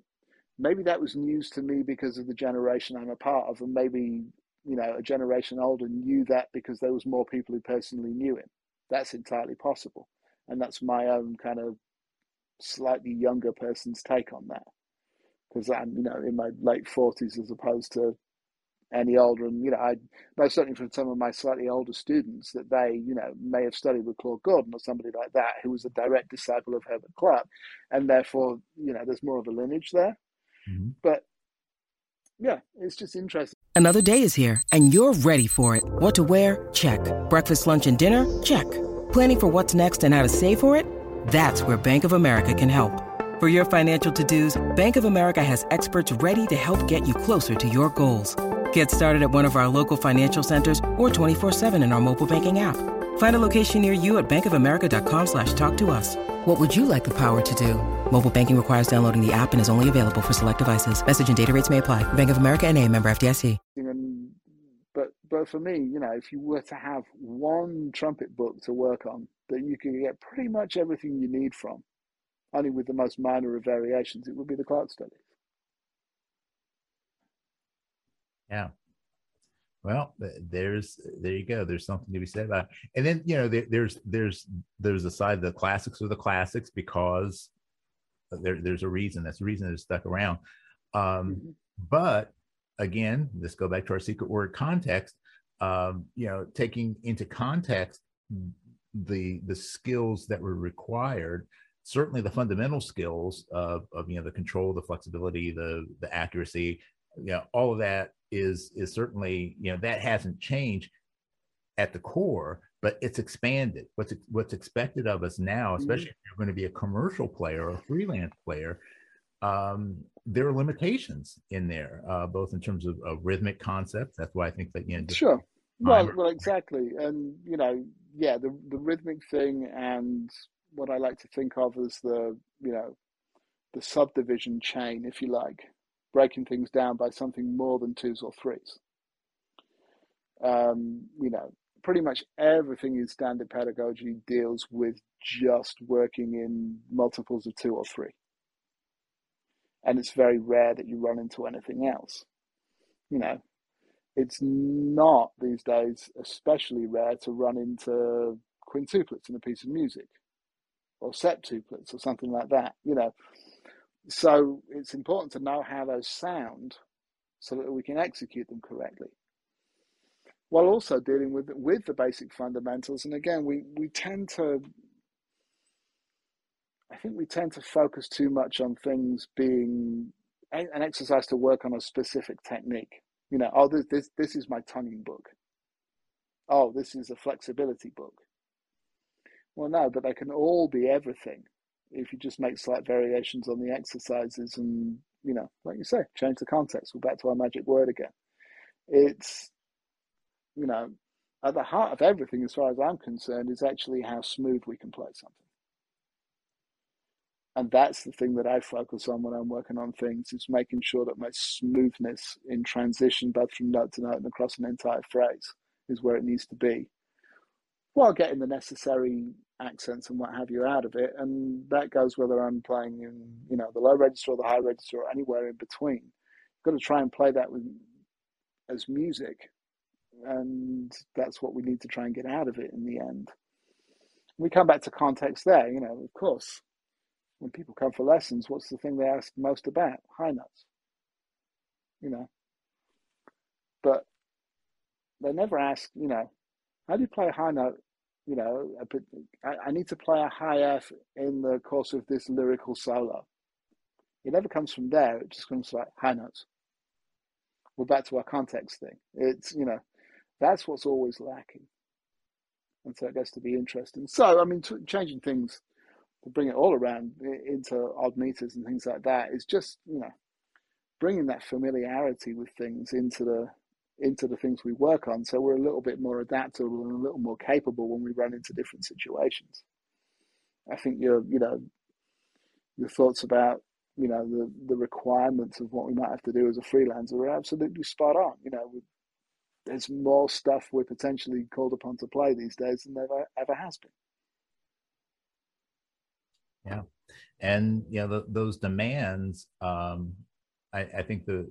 maybe that was news to me because of the generation I'm a part of, and maybe, you know, a generation older knew that because there was more people who personally knew him that's entirely possible. And that's my own kind of slightly younger person's take on that. Because I'm, you know, in my late 40s as opposed to any older. And, you know, I know certainly from some of my slightly older students that they, you know, may have studied with Claude Gordon or somebody like that who was a direct disciple of Herbert Clarke. And therefore, you know, there's more of a lineage there. Mm-hmm. But yeah, it's just interesting. Another day is here and you're ready for it. What to wear? Check. Breakfast, lunch, and dinner? Check. Planning for what's next and how to save for it? That's where Bank of America can help. For your financial to-dos, Bank of America has experts ready to help get you closer to your goals. Get started at one of our local financial centers or 24-7 in our mobile banking app. Find a location near you at bankofamerica.com slash talk to us. What would you like the power to do? Mobile banking requires downloading the app and is only available for select devices. Message and data rates may apply. Bank of America and a member FDIC. but, but for me, you know, if you were to have one trumpet book to work on that you could get pretty much everything you need from, only with the most minor of variations, it would be the Clarke Studies. Yeah, well, there's there you go. There's something to be said about. It. And then you know there, there's there's there's a side the classics are the classics because there, there's a reason. That's the reason it's stuck around. Um, mm-hmm. But again, let's go back to our secret word context. Um, you know, taking into context the the skills that were required certainly the fundamental skills of, of you know the control the flexibility the the accuracy you know all of that is is certainly you know that hasn't changed at the core but it's expanded. What's what's expected of us now mm-hmm. especially mm-hmm. if you're going to be a commercial player or a freelance player um, there are limitations in there uh, both in terms of, of, rhythmic concepts. That's why i think that you know sure. Well well exactly. And you know yeah the the rhythmic thing and what i like to think of as the you know the subdivision chain if you like breaking things down by something more than twos or threes. Um, you know, pretty much everything in standard pedagogy deals with just working in multiples of two or three. And it's very rare that you run into anything else. You know, it's not these days especially rare to run into quintuplets in a piece of music or septuplets or something like that, you know. So it's important to know how those sound so that we can execute them correctly while also dealing with with the basic fundamentals. And again, we we tend to, I think we tend to focus too much on things being an exercise to work on a specific technique. You know, oh, this this this is my tonguing book. Oh, this is a flexibility book. Well, no, but they can all be everything if you just make slight variations on the exercises and you know, like you say, change the context. We're back to our magic word again. It's you know, at the heart of everything, as far as I'm concerned, is actually how smooth we can play something. And that's the thing that I focus on when I'm working on things is making sure that my smoothness in transition, both from note to note and across an entire phrase, is where it needs to be, while getting the necessary accents and what have you out of it. And that goes whether I'm playing in, you know, the low register or the high register or anywhere in between. I've got to try and play that with as music and that's what we need to try and get out of it in the end. We come back to context there, you know, of course, when people come for lessons, what's the thing they ask most about? High notes, you know. But they never ask, you know, how do you play a high note? You know, I, need to play a high F in the course of this lyrical solo. It never comes from there. It just comes like high notes. We're back to our context thing. It's, you know, that's what's always lacking. And so it gets to be interesting. So, I mean, t- changing things to bring it all around into odd meters and things like that is just, you know, bringing that familiarity with things into the into the things we work on so we're a little bit more adaptable and a little more capable when we run into different situations i think your you know your thoughts about you know the the requirements of what we might have to do as a freelancer are absolutely spot on you know there's more stuff we're potentially called upon to play these days than there ever, ever has been. Yeah, and you know the, those demands. Um, I, I think the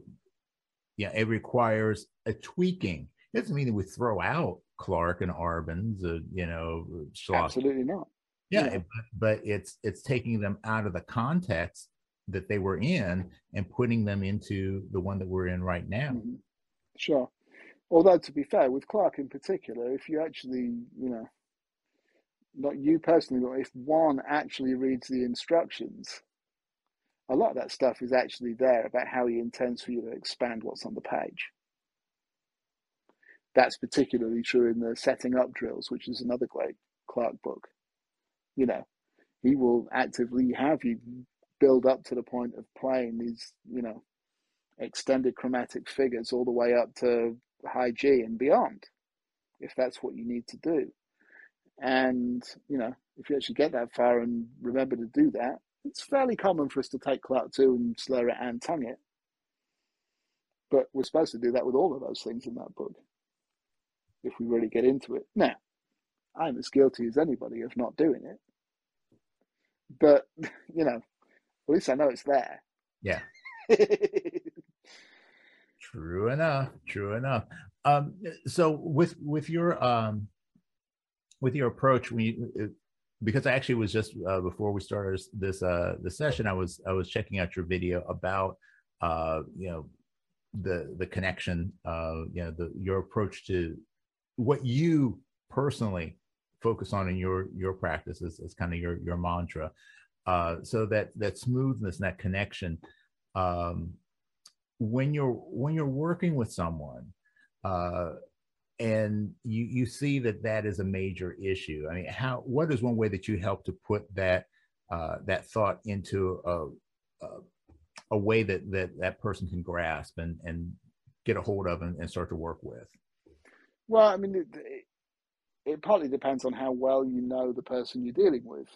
yeah it requires a tweaking. It doesn't mean that we throw out Clarke and Arban's, uh, you know, Schloss. absolutely not. Yeah, yeah. It, but it's it's taking them out of the context that they were in and putting them into the one that we're in right now. Mm-hmm. Sure. Although, to be fair, with Clarke in particular, if you actually, you know, not you personally, but if one actually reads the instructions, a lot of that stuff is actually there about how he intends for you to expand what's on the page. That's particularly true in the setting up drills, which is another great Clarke book. You know, he will actively have you build up to the point of playing these, you know, extended chromatic figures all the way up to high G and beyond, if that's what you need to do. And, you know, if you actually get that far and remember to do that, it's fairly common for us to take Clarke 2 and slur it and tongue it. But we're supposed to do that with all of those things in that book, if we really get into it. Now, I'm as guilty as anybody of not doing it. But, you know, at least I know it's there. Yeah. True enough. True enough. Um, so with with your um, with your approach, we because I actually was just uh, before we started this uh, the session, I was I was checking out your video about uh, you know the the connection, uh, you know the your approach to what you personally focus on in your your practice is, is kind of your your mantra. Uh, so that that smoothness, that connection. Um, when you're when you're working with someone uh, and you you see that that is a major issue. I mean how what is one way that you help to put that uh, that thought into a, a, a way that that that person can grasp and and get a hold of and, and start to work with? Well i mean it, it, it partly depends on how well you know the person you're dealing with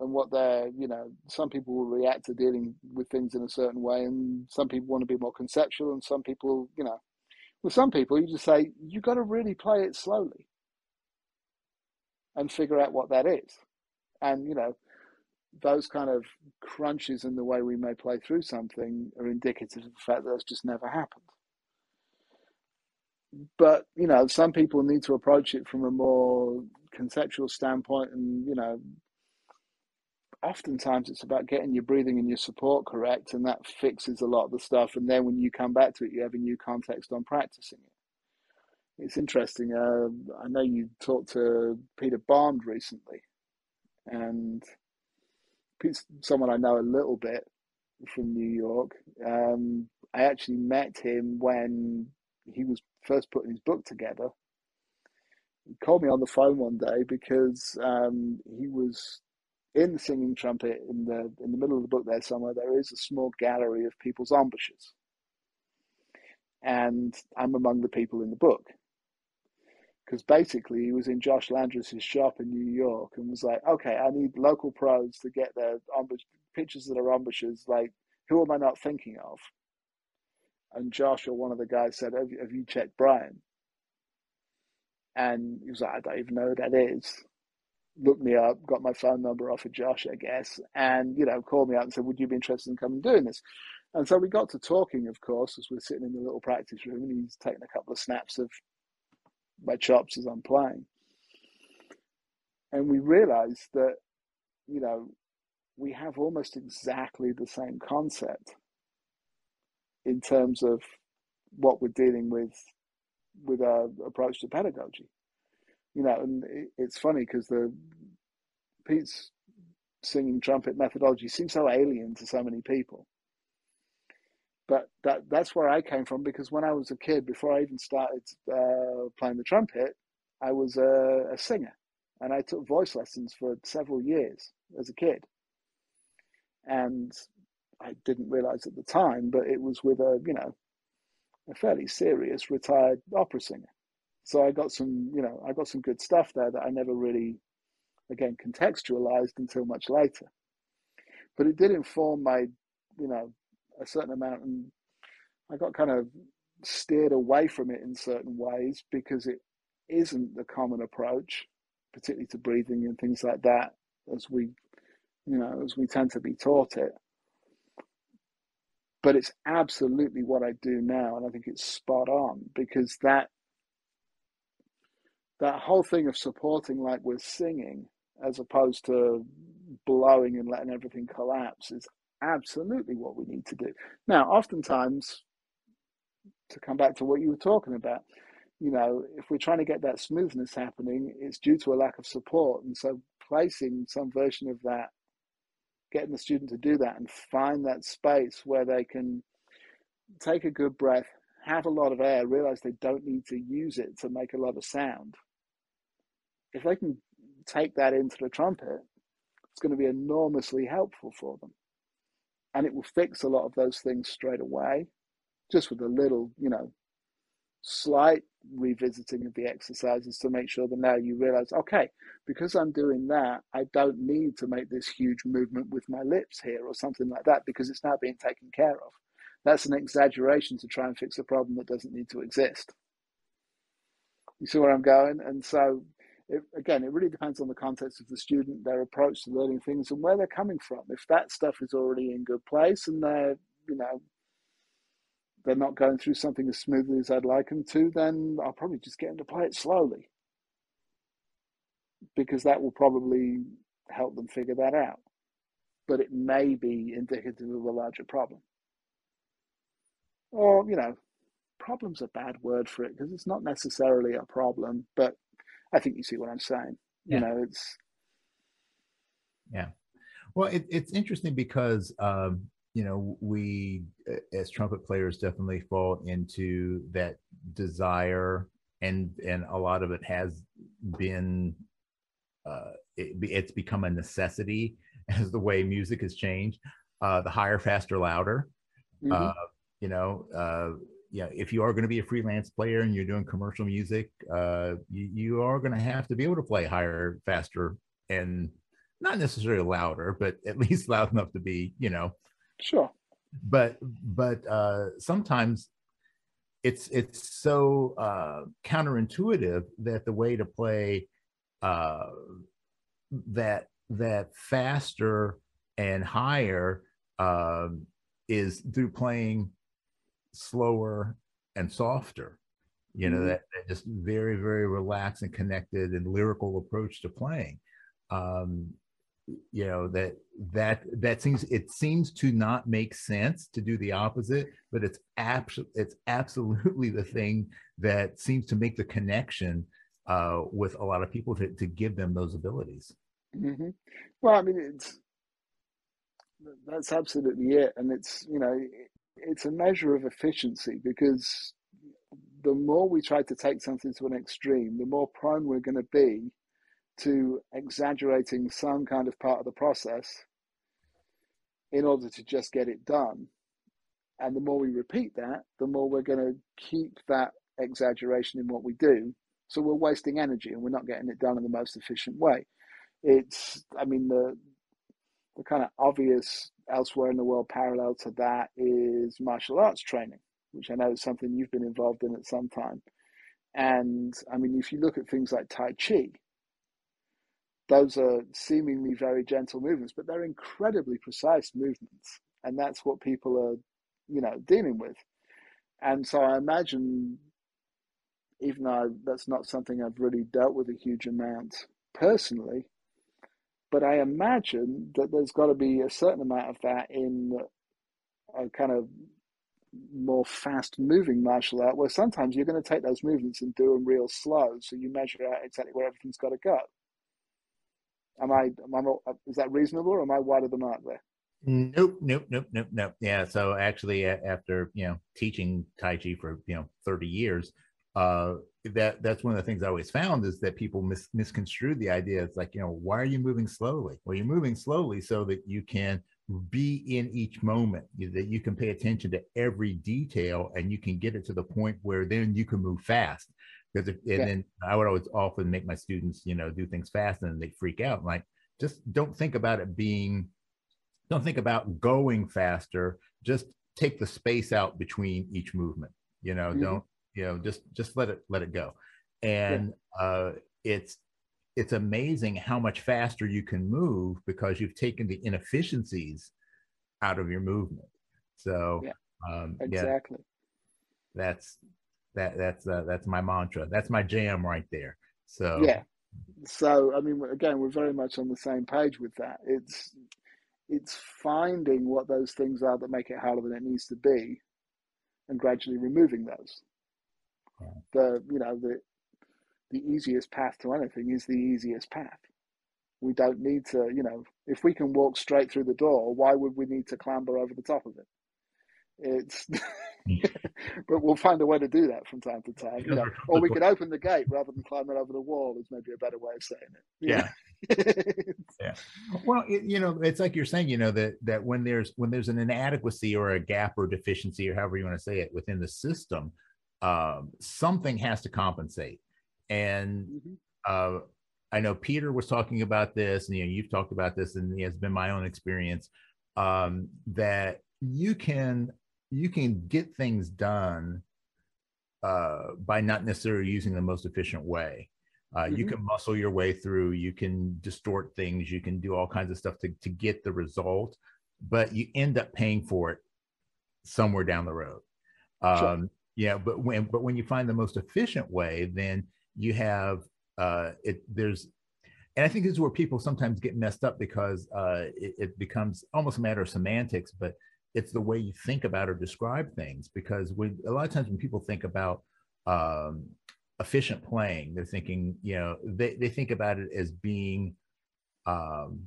and what they're, you know, some people will react to dealing with things in a certain way, and some people want to be more conceptual, and some people, you know, with some people, you just say, you've got to really play it slowly. and figure out what that is. And, you know, those kind of crunches in the way we may play through something are indicative of the fact that it's just never happened. But, you know, some people need to approach it from a more conceptual standpoint and, you know, oftentimes it's about getting your breathing and your support correct, and that fixes a lot of the stuff. And then when you come back to it, you have a new context on practicing it. It's interesting. Uh, I know you talked to Peter Bond recently, and someone I know a little bit from New York. Um, I actually met him when he was first putting his book together. He called me on the phone one day because um, he was in the singing trumpet in the in the middle of the book there somewhere there is a small gallery of people's embouchures and i'm among the people in the book. Because basically he was in josh landress's shop in new york and was like okay i need local pros to get their embouch pictures that are ambushes like who am i not thinking of? And josh or one of the guys said have, have you checked brian? And he was like i don't even know who that is looked me up, got my phone number off of Josh, I guess, and you know, called me up and said, "Would you be interested in coming doing this?" And so we got to talking, of course, as we're sitting in the little practice room, and he's taking a couple of snaps of my chops as I'm playing, and we realised that, you know, we have almost exactly the same concept in terms of what we're dealing with with our approach to pedagogy you know, and it's funny because the Pete's singing trumpet methodology seems so alien to so many people. But that that's where I came from because when I was a kid, before I even started uh, playing the trumpet, I was a, a singer, and I took voice lessons for several years as a kid. And I didn't realize at the time, but it was with a you know a fairly serious retired opera singer. So I got some, you know, I got some good stuff there that I never really, again, contextualized until much later. But it did inform my, you know, a certain amount, and I got kind of steered away from it in certain ways because it isn't the common approach, particularly to breathing and things like that, as we, you know, as we tend to be taught it. But it's absolutely what I do now, and I think it's spot on because that that whole thing of supporting like we're singing as opposed to blowing and letting everything collapse is absolutely what we need to do. Now, oftentimes, to come back to what you were talking about, you know, if we're trying to get that smoothness happening, it's due to a lack of support. And so placing some version of that, getting the student to do that and find that space where they can take a good breath, have a lot of air, realize they don't need to use it to make a lot of sound if they can take that into the trumpet, it's going to be enormously helpful for them. And it will fix a lot of those things straight away, just with a little, you know, slight revisiting of the exercises to make sure that now you realize, okay, because I'm doing that, I don't need to make this huge movement with my lips here or something like that because it's now being taken care of. That's an exaggeration to try and fix a problem that doesn't need to exist. You see where I'm going? And so it, again, it really depends on the context of the student, their approach to learning things, and where they're coming from. If that stuff is already in good place and they're, you know, they're not going through something as smoothly as I'd like them to, then I'll probably just get them to play it slowly because that will probably help them figure that out. But it may be indicative of a larger problem. Or, you know, problem's a bad word for it because it's not necessarily a problem, but I think you see what I'm saying. Yeah. You know, it's yeah. Well, it, it's interesting because um, you know we as trumpet players definitely fall into that desire, and and a lot of it has been uh, it, it's become a necessity as the way music has changed. Uh, the higher, faster, louder. Mm-hmm. Uh, you know, uh, yeah, if you are going to be a freelance player and you're doing commercial music, uh, you, you are going to have to be able to play higher, faster, and not necessarily louder, but at least loud enough to be, you know, sure. But but uh, sometimes it's it's so uh, counterintuitive that the way to play uh, that that faster and higher um, is through playing slower and softer you know mm-hmm. that, that, just very very relaxed and connected and lyrical approach to playing um you know that that that seems it seems to not make sense to do the opposite but it's abs- it's absolutely the thing that seems to make the connection uh with a lot of people to, to give them those abilities mm-hmm. well i mean it's that's absolutely it and it's you know it's a measure of efficiency because the more we try to take something to an extreme, the more prone we're going to be to exaggerating some kind of part of the process in order to just get it done. And the more we repeat that, the more we're going to keep that exaggeration in what we do. So we're wasting energy and we're not getting it done in the most efficient way. It's, I mean, the the kind of obvious elsewhere in the world parallel to that is martial arts training which I know is something you've been involved in at some time. And I mean, if you look at things like Tai Chi, those are seemingly very gentle movements, but they're incredibly precise movements. And that's what people are, you know, dealing with. And so I imagine, even though that's not something I've really dealt with a huge amount personally, but I imagine that there's got to be a certain amount of that in a kind of more fast moving martial art where sometimes you're going to take those movements and do them real slow so you measure out exactly where everything's got to go. Am i am I, is that reasonable or am i wide of the mark there? Nope nope nope nope nope. Yeah so actually after you know teaching tai chi for you know 30 years uh that that's one of the things i always found is that people mis- misconstrued the idea it's like you know why are you moving slowly well you're moving slowly so that you can be in each moment that you can pay attention to every detail and you can get it to the point where then you can move fast because if, and yeah. then i would always often make my students you know do things fast and they freak out like just don't think about it being don't think about going faster just take the space out between each movement you know mm-hmm. don't you know just just let it let it go and yeah. uh it's it's amazing how much faster you can move because you've taken the inefficiencies out of your movement. So yeah, um, exactly. Yeah, that's that that's uh, that's my mantra. That's my jam right there. So yeah. So I mean, again, we're very much on the same page with that. It's it's finding what those things are that make it harder than it needs to be, and gradually removing those. The you know the the easiest path to anything is the easiest path. We don't need to, you know, if we can walk straight through the door, why would we need to clamber over the top of it? It's, but we'll find a way to do that from time to time, you know. Or we could open the gate rather than climbing over the wall. Is maybe a better way of saying it. Yeah, yeah. Well, it, you know, it's like you're saying, you know, that that when there's when there's an inadequacy or a gap or deficiency or however you want to say it within the system, um, something has to compensate and mm-hmm. uh, I know Peter was talking about this, and you know you've talked about this, and it has been my own experience um, that you can you can get things done uh, by not necessarily using the most efficient way. Uh, mm-hmm. You can muscle your way through. You can distort things. You can do all kinds of stuff to to get the result, but you end up paying for it somewhere down the road. Um, sure. Yeah, but when but when you find the most efficient way, then you have uh, it there's and I think this is where people sometimes get messed up because uh, it, it, becomes almost a matter of semantics, but it's the way you think about or describe things. Because when, a lot of times when people think about um, efficient playing, they're thinking, you know, they, they think about it as being um,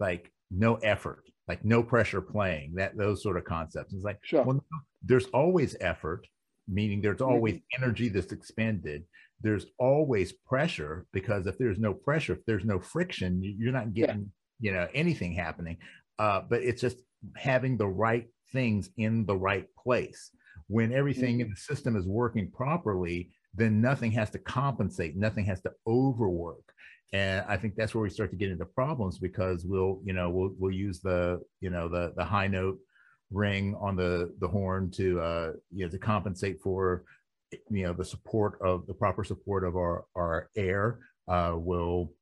like no effort, like no pressure playing, that those sort of concepts. It's like, sure. well, there's always effort, meaning there's always mm-hmm. energy that's expended there's always pressure because if there's no pressure, if there's no friction, you're not getting, yeah. you know, anything happening. Uh, but it's just having the right things in the right place. When everything mm-hmm. in the system is working properly, then nothing has to compensate, nothing has to overwork. And I think that's where we start to get into problems because we'll, you know, we'll we'll use the, you know, the the high note ring on the the horn to uh you know to compensate for you know the support of the proper support of our our air uh, will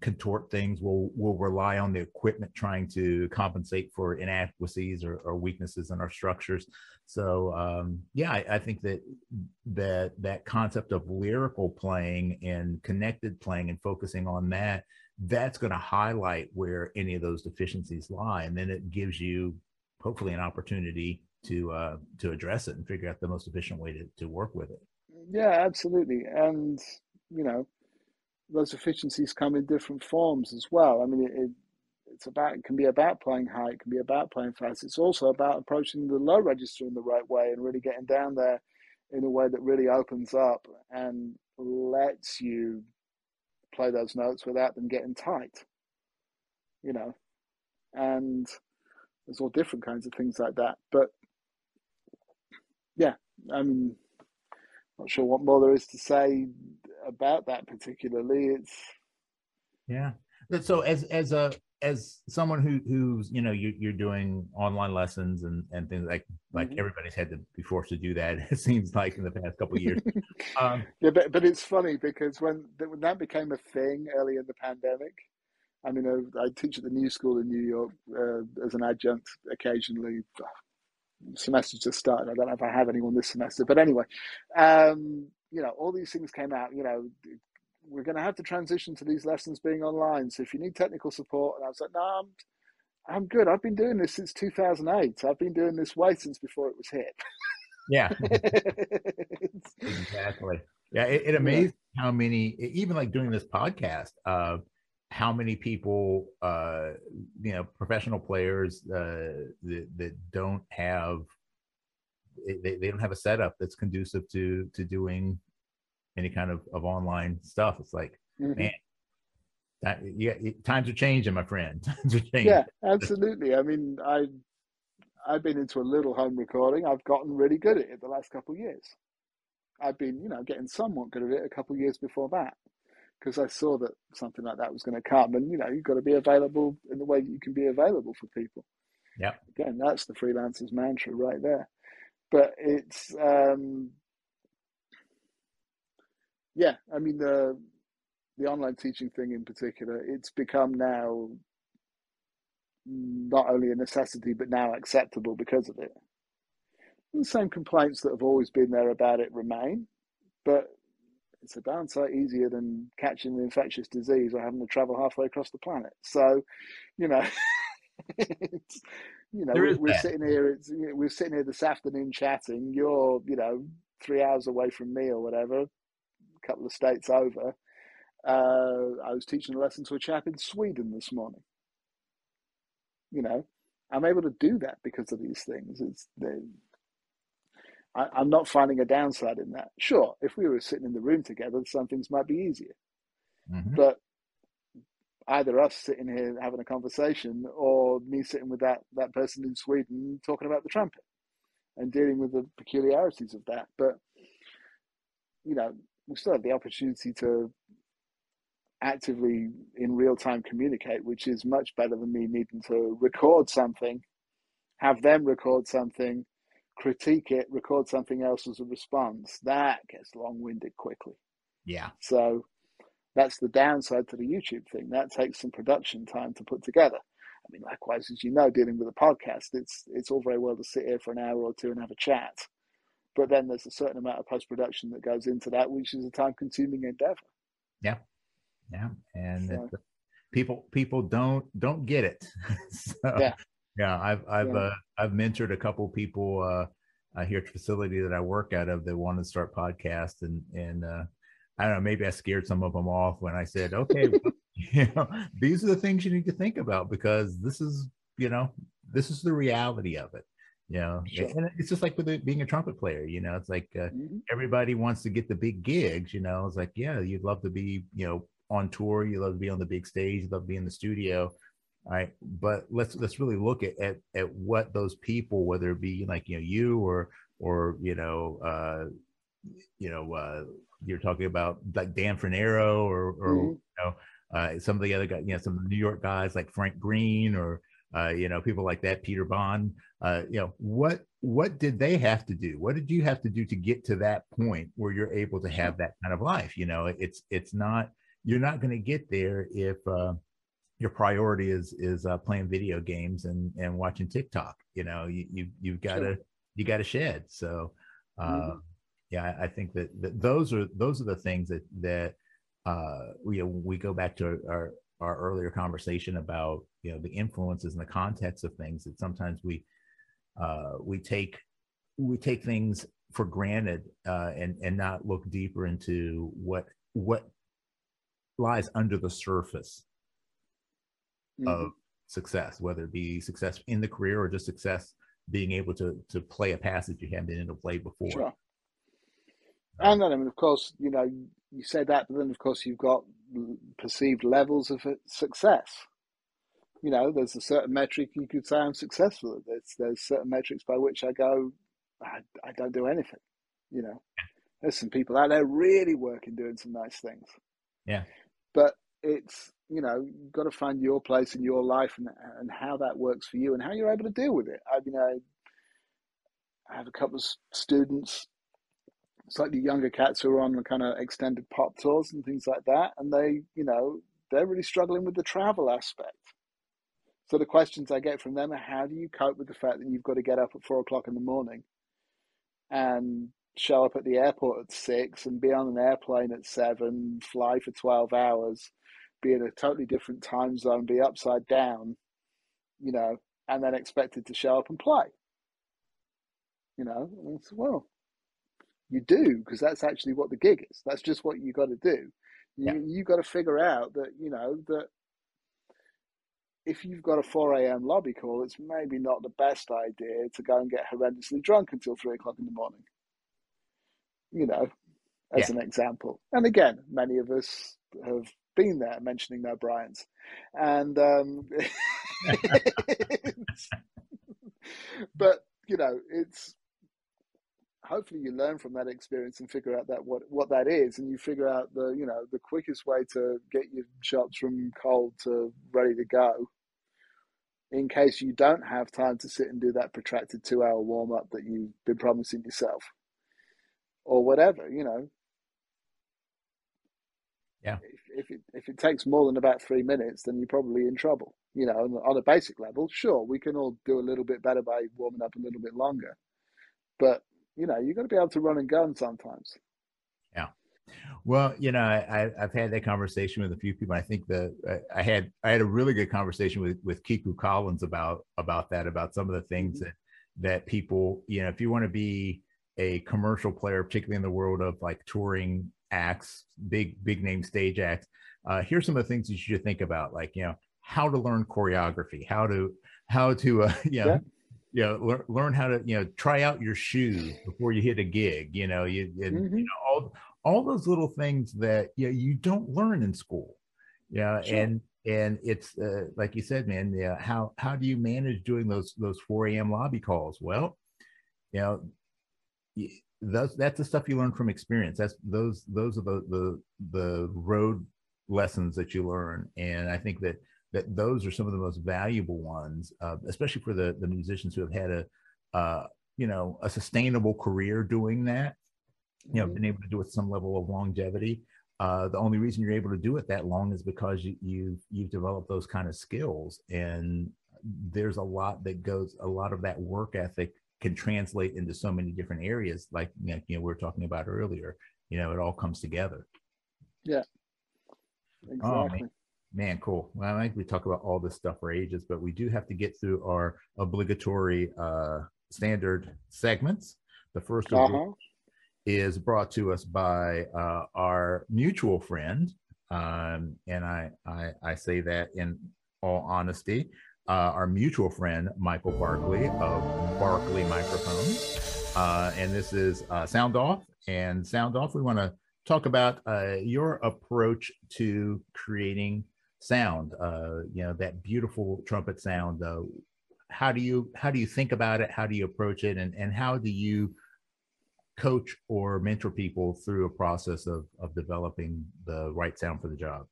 contort things will will rely on the equipment trying to compensate for inadequacies or, or weaknesses in our structures. So um, yeah I, I, think that that that concept of lyrical playing and connected playing and focusing on that that's going to highlight where any of those deficiencies lie. And then it gives you hopefully an opportunity to uh, to address it and figure out the most efficient way to, to work with it yeah absolutely and you know those efficiencies come in different forms as well. I mean, it, it, it's about it can be about playing high, it can be about playing fast. It's also about approaching the low register in the right way and really getting down there in a way that really opens up and lets you play those notes without them getting tight. You know, and there's all different kinds of things like that. But yeah, I mean, not sure what more there is to say about that particularly. It's yeah. So as as a as someone who who's you know you, you're doing online lessons and and things like like mm-hmm. everybody's had to be forced to do that it seems like in the past couple years um, yeah but, but it's funny because when when that became a thing early in the pandemic i mean i, I teach at the new school in new york uh, as an adjunct occasionally semester just started i don't know if i have anyone this semester but anyway um, you know, all these things came out, you know, we're going to have to transition to these lessons being online. So if you need technical support, and I was like, no, I'm, I'm good. I've been doing this since 2008. I've been doing this way since before it was hit. Yeah, exactly. Yeah, it, it amazed yeah. how many, even like doing this podcast, uh, how many people, uh, you know, professional players uh, that, that don't have they, they don't have a setup that's conducive to to doing any kind of, of online stuff. It's like, mm-hmm. man, that, yeah, times are changing, my friend. Times are changing. Yeah, absolutely. I mean, I I've been into a little home recording. I've gotten really good at it the last couple of years. I've been, you know, getting somewhat good at it a couple of years before that because I saw that something like that was going to come. And you know, you've got to be available in the way that you can be available for people. Yeah. Again, that's the freelancer's mantra right there but it's um, yeah. I mean the the online teaching thing in particular, it's become now not only a necessity but now acceptable because of it. the same complaints that have always been there about it remain, but it's a darn sight easier than catching an infectious disease or having to travel halfway across the planet. So, you know, you know, we're, we're sitting here. It's, we're sitting here this afternoon chatting. You're, you know, three hours away from me or whatever, a couple of states over. Uh, I was teaching a lesson to a chap in Sweden this morning. You know, I'm able to do that because of these things. It's I, I'm not finding a downside in that. Sure, if we were sitting in the room together, some things might be easier. Mm-hmm. But either us sitting here having a conversation or me sitting with that that person in Sweden talking about the trumpet and dealing with the peculiarities of that. But you know, we still have the opportunity to actively in real time communicate, which is much better than me needing to record something, have them record something, critique it, record something else as a response. That gets long winded quickly. Yeah. So that's the downside to the YouTube thing. That takes some production time to put together. I mean, likewise, as you know, dealing with a podcast, it's it's all very well to sit here for an hour or two and have a chat, but then there's a certain amount of post production that goes into that, which is a time consuming endeavor. Yeah, yeah, and so, people people don't don't get it. so, yeah, yeah. I've I've yeah. Uh, I've mentored a couple people uh, here at the facility that I work out of that want to start podcasts, and and uh, I don't know, maybe I scared some of them off when I said, okay, you know, these are the things you need to think about because this is, you know, this is the reality of it. You know, sure. and it's just like with it being a trumpet player, you know, it's like uh, mm-hmm. everybody wants to get the big gigs, you know, it's like, yeah, you'd love to be, you know, on tour, you love to be on the big stage, you love to be in the studio. Right. But let's let's really look at, at at what those people, whether it be like, you know, you or or, you know, uh, you know, uh, you're talking about like Dan Fornero or, or mm-hmm. you know, uh, some of the other guys, you know, some of the New York guys like Frank Greene or uh, you know, people like that, Peter Bond. Uh, you know, what what did they have to do? What did you have to do to get to that point where you're able to have that kind of life? You know, it's it's not you're not going to get there if uh, your priority is is uh, playing video games and and watching TikTok. You know, you you you've got to sure. you got to shed. So, uh, mm-hmm. yeah, I, I think that, that those are those are the things that that uh, we we go back to our our earlier conversation about you know the influences and the context of things that sometimes we uh, we take we take things for granted uh, and and not look deeper into what what lies under the surface mm-hmm. of success, whether it be success in the career or just success being able to to play a passage you haven't been able to play before. Sure. And then, I mean, of course, you know, you say that, but then, of course, you've got perceived levels of success. You know, there's a certain metric you could say I'm successful at this. There's certain metrics by which I go, I, I don't do anything. You know, there's some people out there really working, doing some nice things. Yeah. But it's, you know, you've got to find your place in your life and, and how that works for you and how you're able to deal with it. I, you know, I have a couple of students slightly younger cats who are on kind of extended pop tours and things like that, and they, you know, they're really struggling with the travel aspect. So the questions I get from them are, how do you cope with the fact that you've got to get up at four o'clock in the morning and show up at the airport at six and be on an airplane at seven, fly for twelve hours, be in a totally different time zone, be upside down, you know, and then expected to show up and play. You know, well, you do because that's actually what the gig is. That's just what you got to do. You yeah. you got to figure out that you know that if you've got a 4 a.m. lobby call, it's maybe not the best idea to go and get horrendously drunk until three o'clock in the morning. You know, as yeah. an example. And again, many of us have been there, mentioning no Bryans, and um, but you know, it's hopefully you learn from that experience and figure out that what what that is. And you figure out the you know the quickest way to get your shots from cold to ready to go in case you don't have time to sit and do that protracted two hour warm up that you've been promising yourself or whatever you know. Yeah. If, if it if it takes more than about three minutes then you're probably in trouble you know on, a basic level sure we can all do a little bit better by warming up a little bit longer but you know, you've got to be able to run and gun sometimes. Yeah. Well, you know, I, I've had that conversation with a few people. I think that I had I had a really good conversation with with Kiku Collins about about that about some of the things mm-hmm. that that people you know if you want to be a commercial player, particularly in the world of like touring acts, big big name stage acts. Uh, here's some of the things you should think about, like you know how to learn choreography, how to how to uh, you know yeah you know learn, learn how to you know try out your shoes before you hit a gig you know you, and, mm-hmm. you know all all those little things that you know, you don't learn in school yeah sure. and and it's uh, like you said man yeah how how do you manage doing those those 4 a.m lobby calls well you know those that's the stuff you learn from experience that's those those are the the the road lessons that you learn and i think that that those are some of the most valuable ones, uh, especially for the the musicians who have had a uh, you know a sustainable career doing that. You know, mm-hmm. been able to do it some level of longevity. Uh, the only reason you're able to do it that long is because you, you've you've developed those kind of skills, and there's a lot that goes. A lot of that work ethic can translate into so many different areas, like you know we were talking about earlier. You know, it all comes together. Yeah. Exactly. Oh, Man, cool. Well, I think we talk about all this stuff for ages, but we do have to get through our obligatory uh, standard segments. The first of uh-huh. is brought to us by uh, our mutual friend, um, and I, I, I say that in all honesty, uh, our mutual friend Michael Barkley of Barkley Microphones, uh, and this is uh, Sound Off. And Sound Off, we want to talk about uh, your approach to creating sound uh you know that beautiful trumpet sound uh how do you how do you think about it? How do you approach it? And and how do you coach or mentor people through a process of of developing the right sound for the job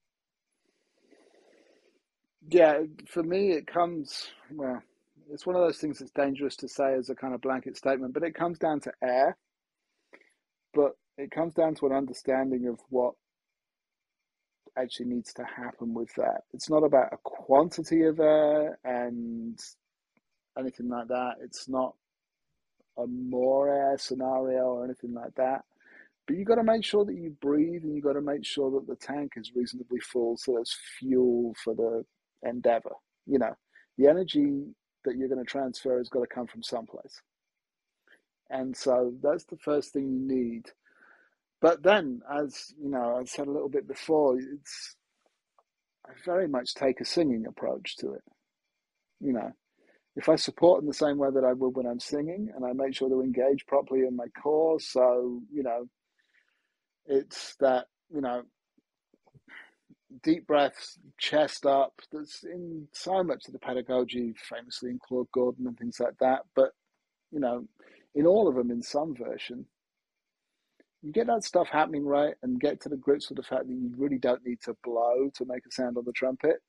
Yeah, for me, it comes, well, it's one of those things that's dangerous to say as a kind of blanket statement, but it comes down to air. But it comes down to an understanding of what actually needs to happen with that. It's not about a quantity of air and anything like that. It's not a more air scenario or anything like that. But you've got to make sure that you breathe and you've got to make sure that the tank is reasonably full so there's fuel for the endeavor. You know, the energy that you're going to transfer has got to come from someplace. And so that's the first thing you need. But then, as you know, I said a little bit before, it's I very much take a singing approach to it. You know, if I support in the same way that I would when I'm singing, and I make sure to engage properly in my core, so you know, it's that you know, deep breaths, chest up. That's in so much of the pedagogy, famously in Claude Gordon and things like that. But you know, in all of them, in some version, you get that stuff happening right, and get to the grips with the fact that you really don't need to blow to make a sound on the trumpet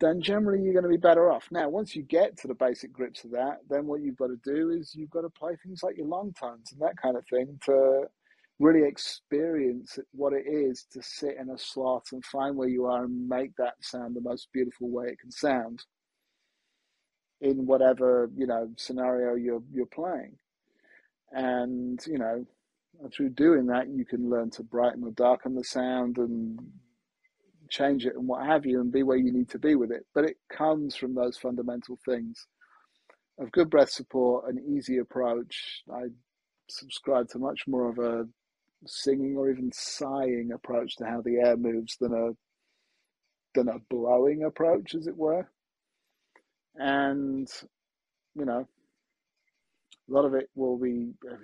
then generally you're going to be better off. Now, once you get to the basic grips of that, then what you've got to do is you've got to play things like your long tones and that kind of thing to really experience what it is to sit in a slot and find where you are and make that sound the most beautiful way it can sound in whatever you know scenario you're you're playing and you know through doing that you can learn to brighten or darken the sound and change it and what have you and be where you need to be with it. But it comes from those fundamental things of good breath support, an easy approach. I subscribe to much more of a singing or even sighing approach to how the air moves than a than a blowing approach, as it were. And you know, a lot of it will be uh,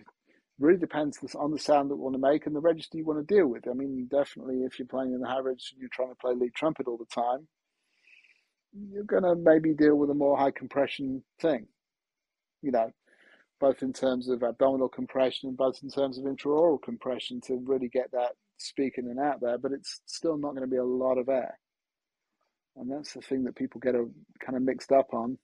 really depends on the sound that we want to make and the register you want to deal with. I mean, definitely if you're playing in the high register and you're trying to play lead trumpet all the time, you're going to maybe deal with a more high compression thing, you know, both in terms of abdominal compression and both in terms of intraoral compression to really get that speaking and out there, but it's still not going to be a lot of air. And that's the thing that people get a, kind of mixed up on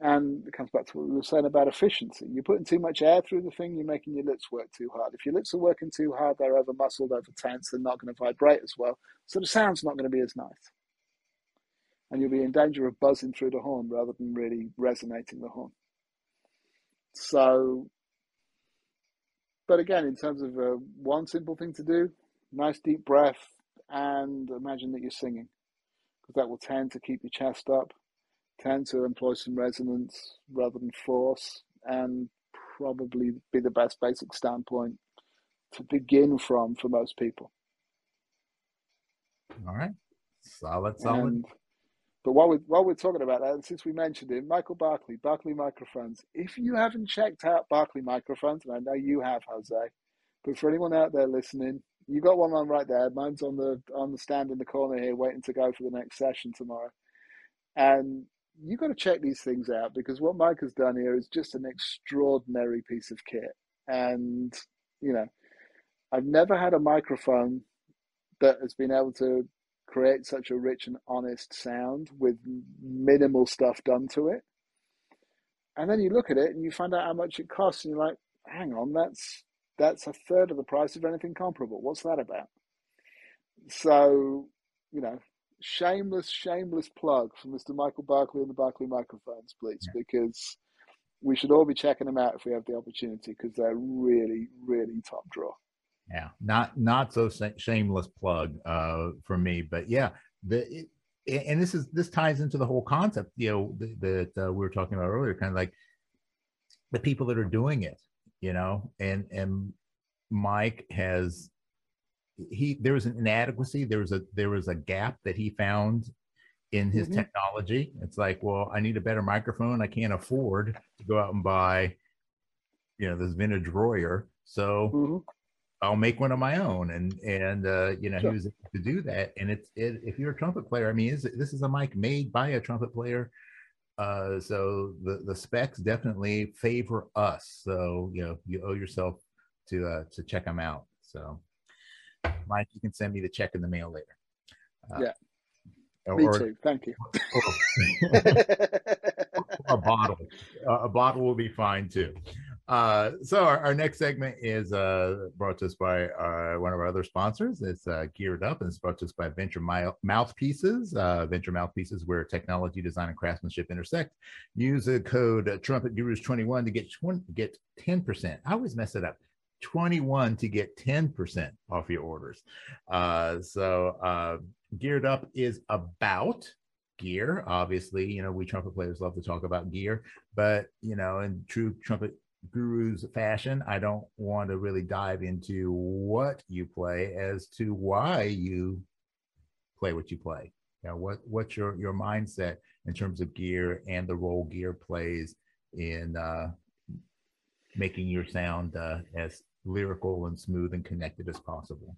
and it comes back to what we were saying about efficiency. You're putting too much air through the thing, you're making your lips work too hard. If your lips are working too hard, they're over muscled, over tense, they're not going to vibrate as well. So the sound's not going to be as nice. And you'll be in danger of buzzing through the horn rather than really resonating the horn. So, but again, in terms of uh, one simple thing to do, nice deep breath and imagine that you're singing because that will tend to keep your chest up tend to employ some resonance rather than force and probably be the best basic standpoint to begin from for most people. All right. Solid, solid. And, but while we're, while we're talking about that, since we mentioned it, Michael Barclay, Barclay Microphones. If you haven't checked out Barclay Microphones, and I know you have, Jose, but for anyone out there listening, you got one on right there. Mine's on the on the stand in the corner here, waiting to go for the next session tomorrow. And you've got to check these things out because what Mike has done here is just an extraordinary piece of kit. And, you know, I've never had a microphone that has been able to create such a rich and honest sound with minimal stuff done to it. And then you look at it and you find out how much it costs, and you're like, hang on, that's that's a third of the price of anything comparable. What's that about? So, you know, shameless, shameless plug for Mr. Michael Barclay and the Barclay microphones, please, yeah. because we should all be checking them out if we have the opportunity because they're really, really top draw. Yeah, not not so shameless plug uh, for me, but yeah, the it, and this is this ties into the whole concept, you know, that, uh, we were talking about earlier, kind of like the people that are doing it, you know, and and Mike has he there was an inadequacy there was a there was a gap that he found in his mm-hmm. technology it's like well i need a better microphone i can't afford to go out and buy you know this vintage royer so mm-hmm. I'll make one of my own and and uh you know sure. he was able to do that and it's it, if you're a trumpet player i mean is, this is a mic made by a trumpet player uh so the the specs definitely favor us so you know you owe yourself to uh to check them out so Mike, you can send me the check in the mail later. Uh, yeah. Me or, too. Thank you. Or, a bottle. Uh, a bottle will be fine too. Uh, so our, our, next segment is uh, brought to us by uh, one of our other sponsors. It's uh, Geared Up, and it's brought to us by Venture Mouthpieces. Uh, Venture Mouthpieces, where technology, design, and craftsmanship intersect. Use the code Trumpet Gurus twenty one to get 20, get ten percent. I always mess it up. 21 to get 10% off your orders. So, Geared Up is about gear. Obviously, you know, we trumpet players love to talk about gear, but, you know, in true trumpet gurus fashion, I don't want to really dive into what you play as to why you play what you play. You know, what what's your your mindset in terms of gear and the role gear plays in uh, making your sound uh, as lyrical and smooth and connected as possible.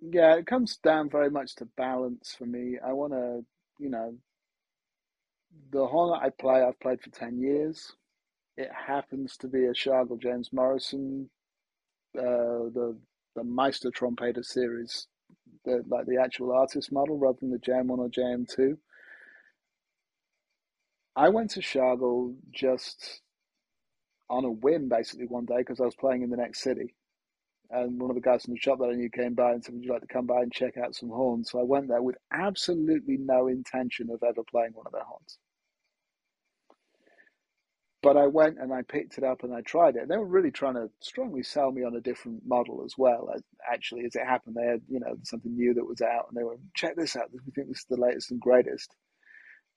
Yeah, it comes down very much to balance for me. I want to, you know, the horn that I play, I've played for 10 years. It happens to be a Schagerl James Morrison, uh, the the Meister Trompeter series, the, like the actual artist model rather than the JM1 or JM2. I went to Schagerl just on a whim basically one day because I was playing in the next city. And one of the guys in the shop that I knew came by and said, Would you like to come by and check out some horns? So I went there with absolutely no intention of ever playing one of their horns. But I went and I picked it up and I tried it. And they were really trying to strongly sell me on a different model as well. As, Actually, as it happened, they had, you know, something new that was out and they were, check this out. We think this is the latest and greatest.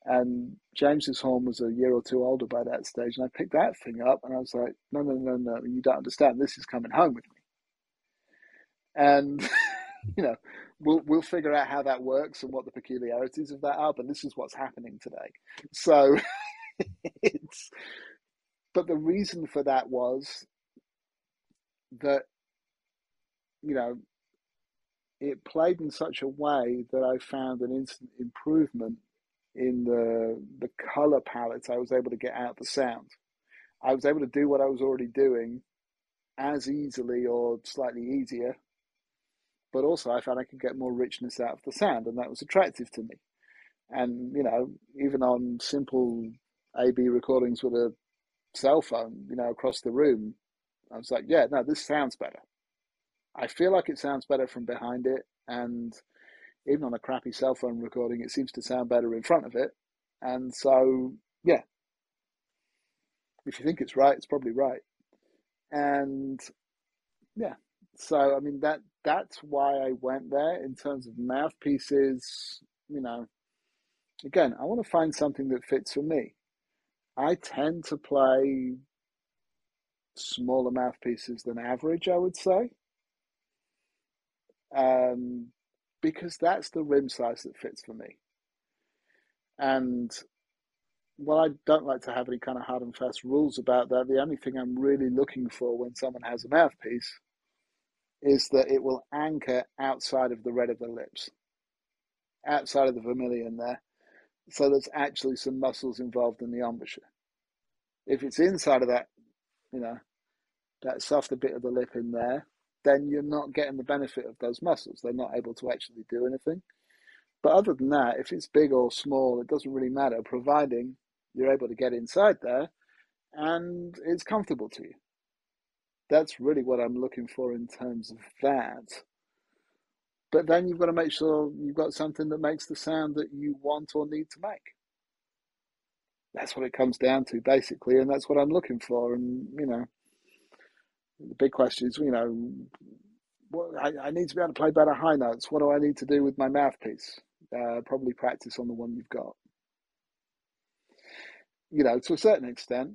And James's horn was a year or two older by that stage. And I picked that thing up and I was like, no, no, no, no, you don't understand. This is coming home with me. And, you know, we'll, we'll figure out how that works and what the peculiarities of that are. But this is what's happening today. So it's, but the reason for that was that, you know, it played in such a way that I found an instant improvement in the the color palette I was able to get out the sound. I was able to do what I was already doing as easily or slightly easier, but also I found I could get more richness out of the sound, and that was attractive to me. And you know, even on simple AB recordings with a cell phone, you know, across the room, I was like, yeah, no, this sounds better. I feel like it sounds better from behind it, and even on a crappy cell phone recording, it seems to sound better in front of it. And so, yeah, if you think it's right, it's probably right. And yeah, so I mean that that's why I went there in terms of mouthpieces. You know, again, I want to find something that fits for me. I tend to play smaller mouthpieces than average, I would say. Um, because that's the rim size that fits for me. And while I don't like to have any kind of hard and fast rules about that, the only thing I'm really looking for when someone has a mouthpiece is that it will anchor outside of the red of the lips, outside of the vermilion there. So there's actually some muscles involved in the embouchure. If it's inside of that, you know, that softer bit of the lip in there, then you're not getting the benefit of those muscles. They're not able to actually do anything. But other than that, if it's big or small, it doesn't really matter, providing you're able to get inside there and it's comfortable to you. That's really what I'm looking for in terms of that. But then you've got to make sure you've got something that makes the sound that you want or need to make. That's what it comes down to, basically, and that's what I'm looking for. And, you know, the big question is, you know, what, I, I, need to be able to play better high notes. What do I need to do with my mouthpiece? Uh, probably practice on the one you've got. You know, to a certain extent,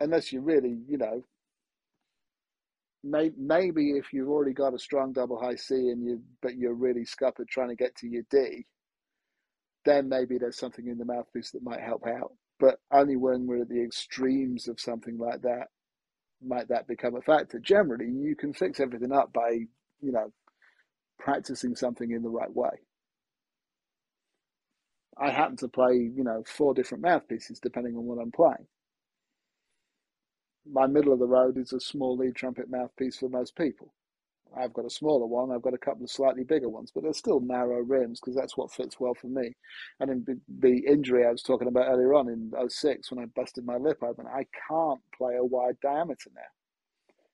unless you really, you know, maybe if you've already got a strong double high C and you, but you're really scuppered trying to get to your D, then maybe there's something in the mouthpiece that might help out. But only when we're at the extremes of something like that might that become a factor. Generally, you can fix everything up by, you know, practicing something in the right way. I happen to play, you know, four different mouthpieces depending on what I'm playing. My middle of the road is a small lead trumpet mouthpiece for most people. I've got a smaller one. I've got a couple of slightly bigger ones, but they're still narrow rims because that's what fits well for me. And in the injury I was talking about earlier on in 06 when I busted my lip open, I can't play a wide diameter now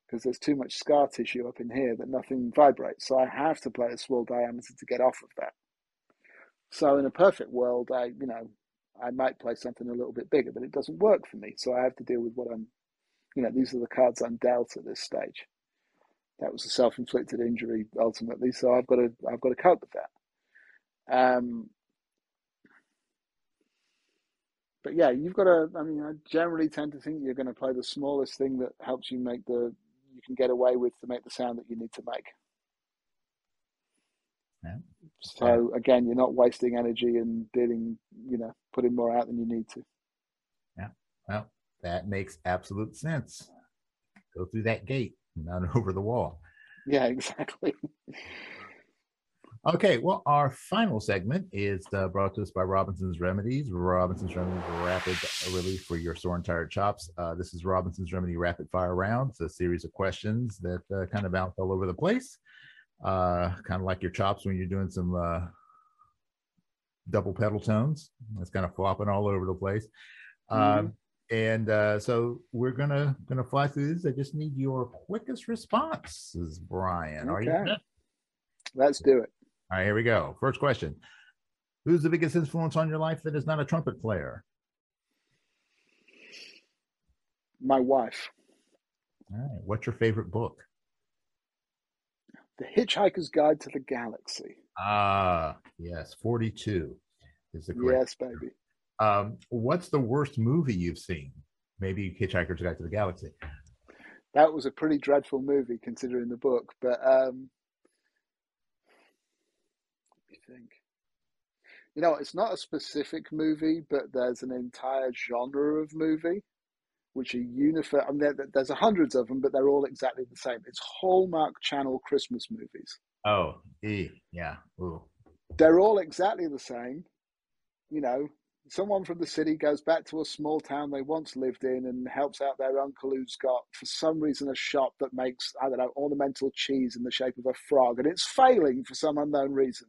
because there's too much scar tissue up in here that nothing vibrates. So I have to play a small diameter to get off of that. So in a perfect world, I you know I might play something a little bit bigger, but it doesn't work for me. So I have to deal with what I'm, you know, these are the cards I'm dealt at this stage that was a self-inflicted injury ultimately. So I've got to I've got to cope with that. Um, but yeah, you've got to. I mean, I generally tend to think you're going to play the smallest thing that helps you make the you can get away with to make the sound that you need to make. Yeah. So again, you're not wasting energy and dealing, you know, putting more out than you need to. That makes absolute sense. Go through that gate not over the wall. Yeah, exactly. Okay, well, our final segment is uh, brought to us by Robinson's Remedies. Robinson's Remedies Rapid Relief for your sore and tired chops. Uh, this is Robinson's Remedy Rapid Fire Round. It's a series of questions that uh, kind of bounce all over the place, uh, kind of like your chops when you're doing some uh, double pedal tones. It's kind of flopping all over the place. Mm-hmm. And uh, so we're gonna gonna fly through this. I just need your quickest responses, Brian. Okay. Are you Let's do it. All right, here we go. First question: Who's the biggest influence on your life that is not a trumpet player? My wife. All right. What's your favorite book? The Hitchhiker's Guide to the Galaxy. Ah, yes, forty-two is the correct. Yes, baby. Um, what's the worst movie you've seen? Maybe Hitchhiker's Guide to the Galaxy. That was a pretty dreadful movie considering the book, but um, you think? You know, it's not a specific movie, but there's an entire genre of movie which are uniform. I mean, there, there's hundreds of them, but they're all exactly the same. It's Hallmark Channel Christmas movies. Oh, e, yeah. Ooh. They're all exactly the same. You know, someone from the city goes back to a small town they once lived in and helps out their uncle who's got, for some reason, a shop that makes, I don't know, ornamental cheese in the shape of a frog. And it's failing for some unknown reason.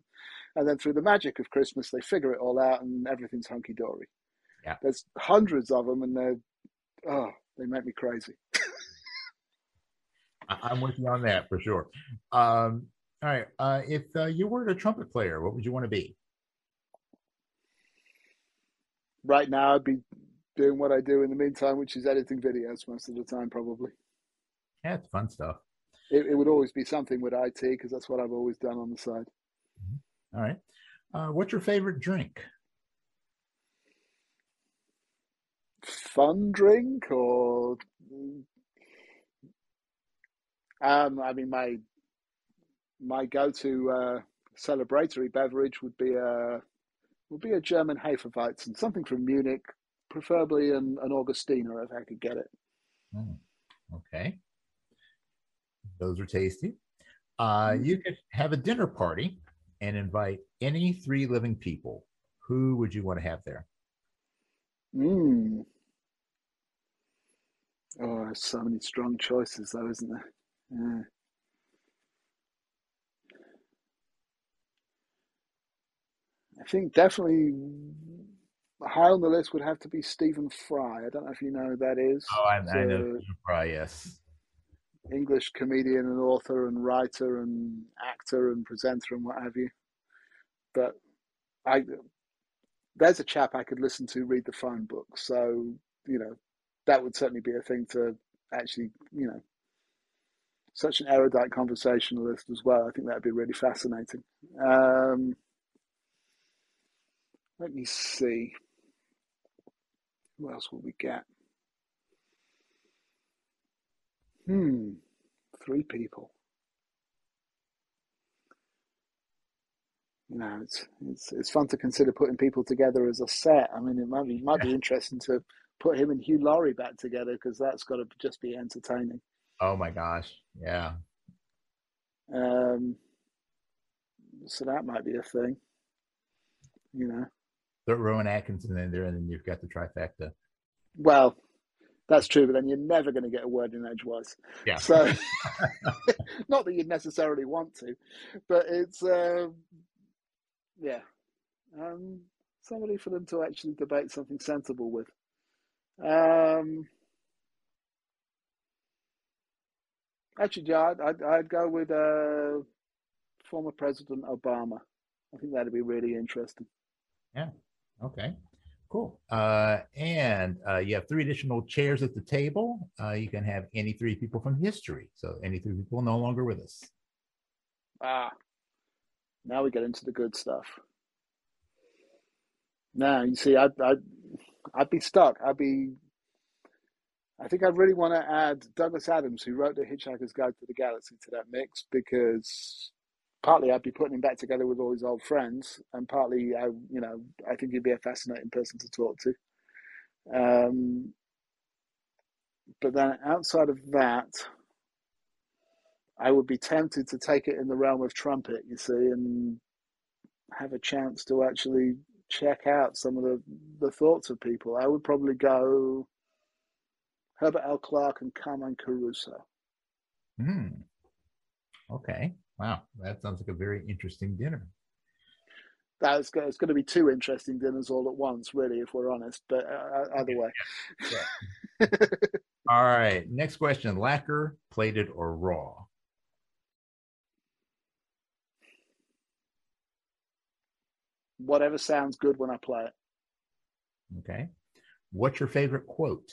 And then through the magic of Christmas, they figure it all out and everything's hunky dory. Yeah. There's hundreds of them and they're, oh, they make me crazy. I'm with you on that for sure. Um, all right. Uh, if uh, you were a trumpet player, what would you want to be? Right now I'd be doing what I do in the meantime, which is editing videos most of the time, probably. Yeah, it's fun stuff. It, it would always be something with IT because that's what I've always done on the side. Mm-hmm. All right. Uh, what's your favorite drink? Fun drink or um, I mean my my go-to uh, celebratory beverage would be a would be a German Hefeweizen, something from Munich, preferably an, an Augustiner if I could get it. Mm, okay. Those are tasty. Uh, mm-hmm. you could have a dinner party and invite any three living people. Who would you want to have there? Mm. Oh, so many strong choices, though, isn't there? Yeah. I think definitely high on the list would have to be Stephen Fry. I don't know if you know who that is. Oh, I, I know Stephen Fry. Yes, English comedian and author and writer and actor and presenter and what have you. But I, there's a chap I could listen to read the phone book. So you know, that would certainly be a thing to actually, you know, such an erudite conversationalist as well. I think that'd be really fascinating. Um, let me see. Who else will we get? Hmm, three people. You know, it's it's it's fun to consider putting people together as a set. I mean, it might be might be interesting to put him and Hugh Laurie back together because that's got to just be entertaining. Oh my gosh, yeah. Um, so that might be a thing. You know throw Rowan Atkinson in there, and then you've got the trifecta. Well, That's true, but then you're never going to get a word in edgewise. Yeah. So, not that you'd necessarily want to, but it's uh, yeah, um, somebody for them to actually debate something sensible with. Um, actually, yeah, I'd, I'd, I'd go with uh, former President Obama. I think that'd be really interesting. Yeah. Okay. Cool. Uh, and uh, you have three additional chairs at the table. Uh, you can have any three people from history. So any three people no longer with us. Ah, now we get into the good stuff. Now you see, I'd, I'd, I'd be stuck. I'd be. I think I really want to add Douglas Adams, who wrote the Hitchhiker's Guide to the Galaxy, to that mix because partly I'd be putting him back together with all his old friends, and partly I, you know, I think he'd be a fascinating person to talk to. Um, but then outside of that, I would be tempted to take it in the realm of trumpet, you see, and have a chance to actually check out some of the, the thoughts of people. I would probably go Herbert L. Clarke and Carmine Caruso. Hmm. Okay. Wow, that sounds like a very interesting dinner. That's it's going to be two interesting dinners all at once, really, if we're honest. But uh, uh either way. Yeah. all right. Next question: lacquer, plated, or raw? Whatever sounds good when I play it. Okay. What's your favorite quote?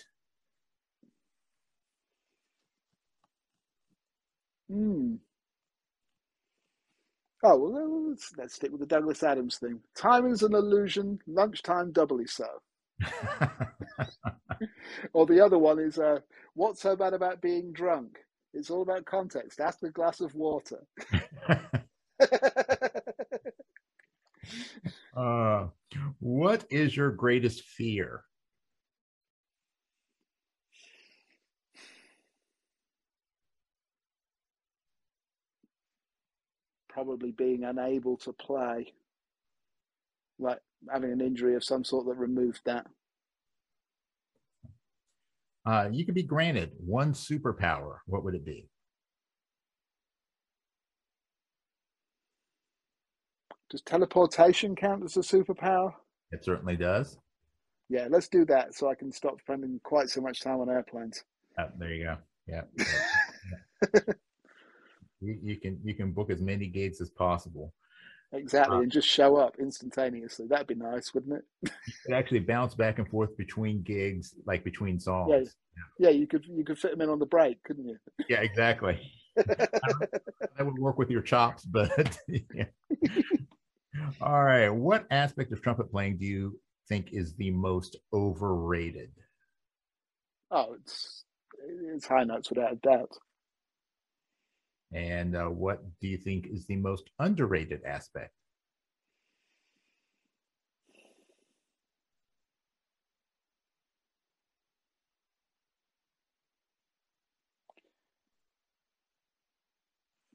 Hmm. Oh, well, let's, let's stick with the Douglas Adams thing. Time is an illusion, lunchtime doubly so. or the other one is, uh, what's so bad about being drunk? It's all about context. Ask a glass of water. uh, what is your greatest fear? Probably being unable to play, like having an injury of some sort that removed that. Uh, you could be granted one superpower. What would it be? Does teleportation count as a superpower? It certainly does. Yeah, let's do that so I can stop spending quite so much time on airplanes. Oh, there you go. Yeah. You, you can you can book as many gigs as possible. Exactly, uh, and just show up instantaneously. That'd be nice, wouldn't it? it actually bounce back and forth between gigs, like between songs. Yeah, yeah. you could you could fit them in on the break, couldn't you? Yeah, exactly. that would work with your chops, but yeah. All right. What aspect of trumpet playing do you think is the most overrated? Oh, it's it's high notes without a doubt. And uh, what do you think is the most underrated aspect?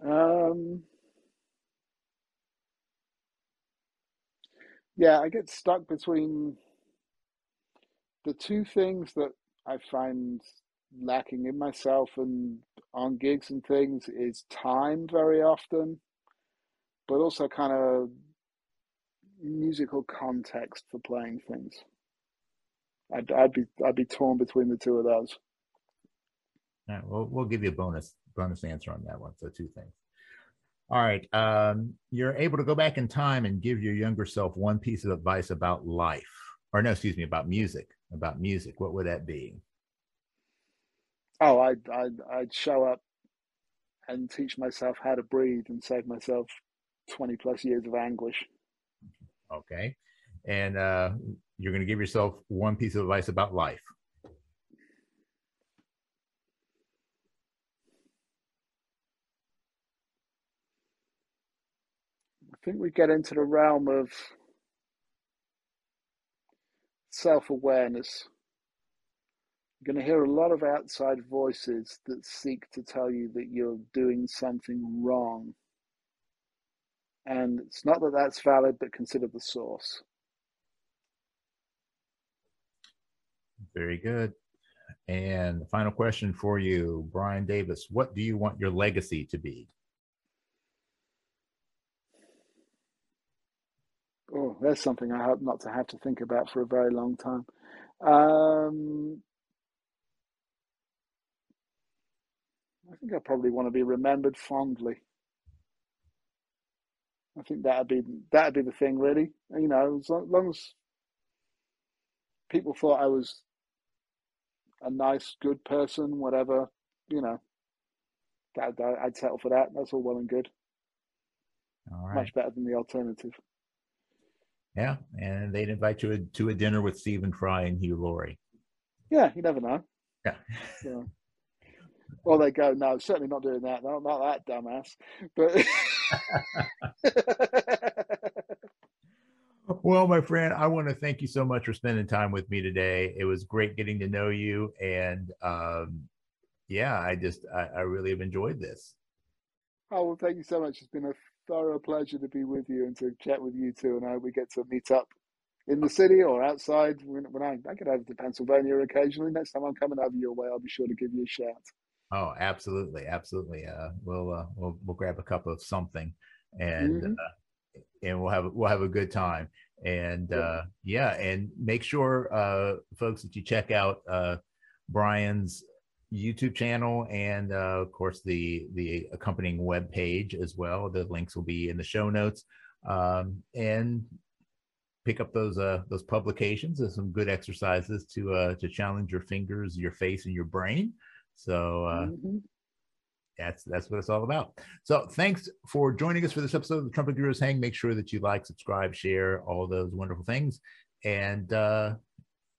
Um, yeah, I get stuck between the two things that I find lacking in myself and on gigs and things is time very often, but also kind of musical context for playing things. I'd, I'd be I'd be torn between the two of those. All right, we'll we'll give you a bonus bonus answer on that one. So two things. All right, um, you're able to go back in time and give your younger self one piece of advice about life, or no, excuse me, about music. About music, what would that be? Oh, I'd, I'd, I'd show up and teach myself how to breathe and save myself 20 plus years of anguish. Okay. And uh, you're going to give yourself one piece of advice about life. I think we get into the realm of self awareness you're going to hear a lot of outside voices that seek to tell you that you're doing something wrong. And it's not that that's valid, but consider the source. Very good. And the final question for you, Brian Davis, what do you want your legacy to be? Oh, that's something I hope not to have to think about for a very long time. Um, I think I probably want to be remembered fondly. I think that'd be that'd be the thing, really. You know, as long as people thought I was a nice, good person, whatever, you know, that, that, I'd settle for that. That's all well and good. All right. Much better than the alternative. Yeah, and they'd invite you to a dinner with Stephen Fry and Hugh Laurie. Yeah, you never know. Yeah. yeah. Well, they go, no, certainly not doing that. Not, not that dumbass. But well, my friend, I want to thank you so much for spending time with me today. It was great getting to know you, and um, yeah, I just I, I really have enjoyed this. Oh well, thank you so much. It's been a thorough pleasure to be with you and to chat with you too. And I hope we get to meet up in the city or outside when, when I, I get over to Pennsylvania occasionally. Next time I'm coming over your way, I'll be sure to give you a shout. Oh, absolutely, absolutely. Uh, we'll uh, we'll we'll grab a cup of something, and mm-hmm. uh, and we'll have we'll have a good time. And yeah, uh, yeah and make sure, uh, folks, that you check out uh, Brian's YouTube channel and uh, of course the the accompanying web page as well. The links will be in the show notes. Um, and pick up those uh, those publications and some good exercises to uh, to challenge your fingers, your face, and your brain. So uh, mm-hmm. that's that's what it's all about. So thanks for joining us for this episode of the Trumpet Gurus Hang. Make sure that you like, subscribe, share all those wonderful things, and uh,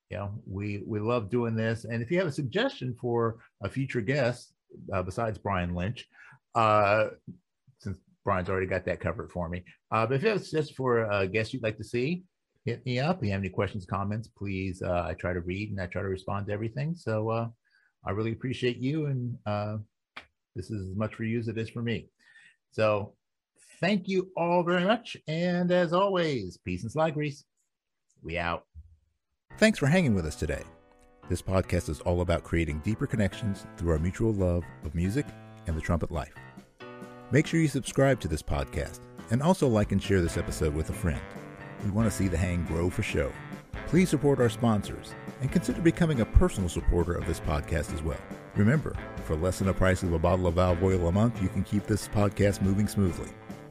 you know we we love doing this. And if you have a suggestion for a future guest uh, besides Brian Lynch, uh, since Brian's already got that covered for me, uh, but if you have a suggestion for a guest you'd like to see, hit me up. If you have any questions, comments, please. Uh, I try to read and I try to respond to everything. So uh, I really appreciate you, and uh, this is as much for you as it is for me. So thank you all very much. And as always, peace and slide grease. We out. Thanks for hanging with us today. This podcast is all about creating deeper connections through our mutual love of music and the trumpet life. Make sure you subscribe to this podcast and also like and share this episode with a friend. We want to see the hang grow for show. Please support our sponsors and consider becoming a personal supporter of this podcast as well. Remember, for less than the price of a bottle of valve oil a month, you can keep this podcast moving smoothly.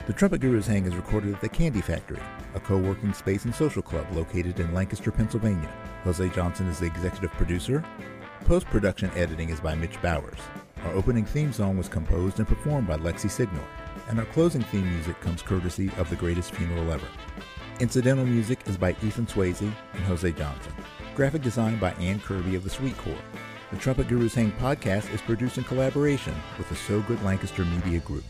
The Trumpet Gurus Hang is recorded at the Candy Factory, a co working space and social club located in Lancaster, Pennsylvania. Jose Johnson is the executive producer. Post production editing is by Mitch Bowers. Our opening theme song was composed and performed by Lexi Signor, and our closing theme music comes courtesy of The Greatest Funeral Ever. Incidental music is by Ethan Swayze and Jose Johnson. Graphic design by Ann Kirby of the Sweet Corps. The Trumpet Gurus Hang podcast is produced in collaboration with the So Good Lancaster Media Group.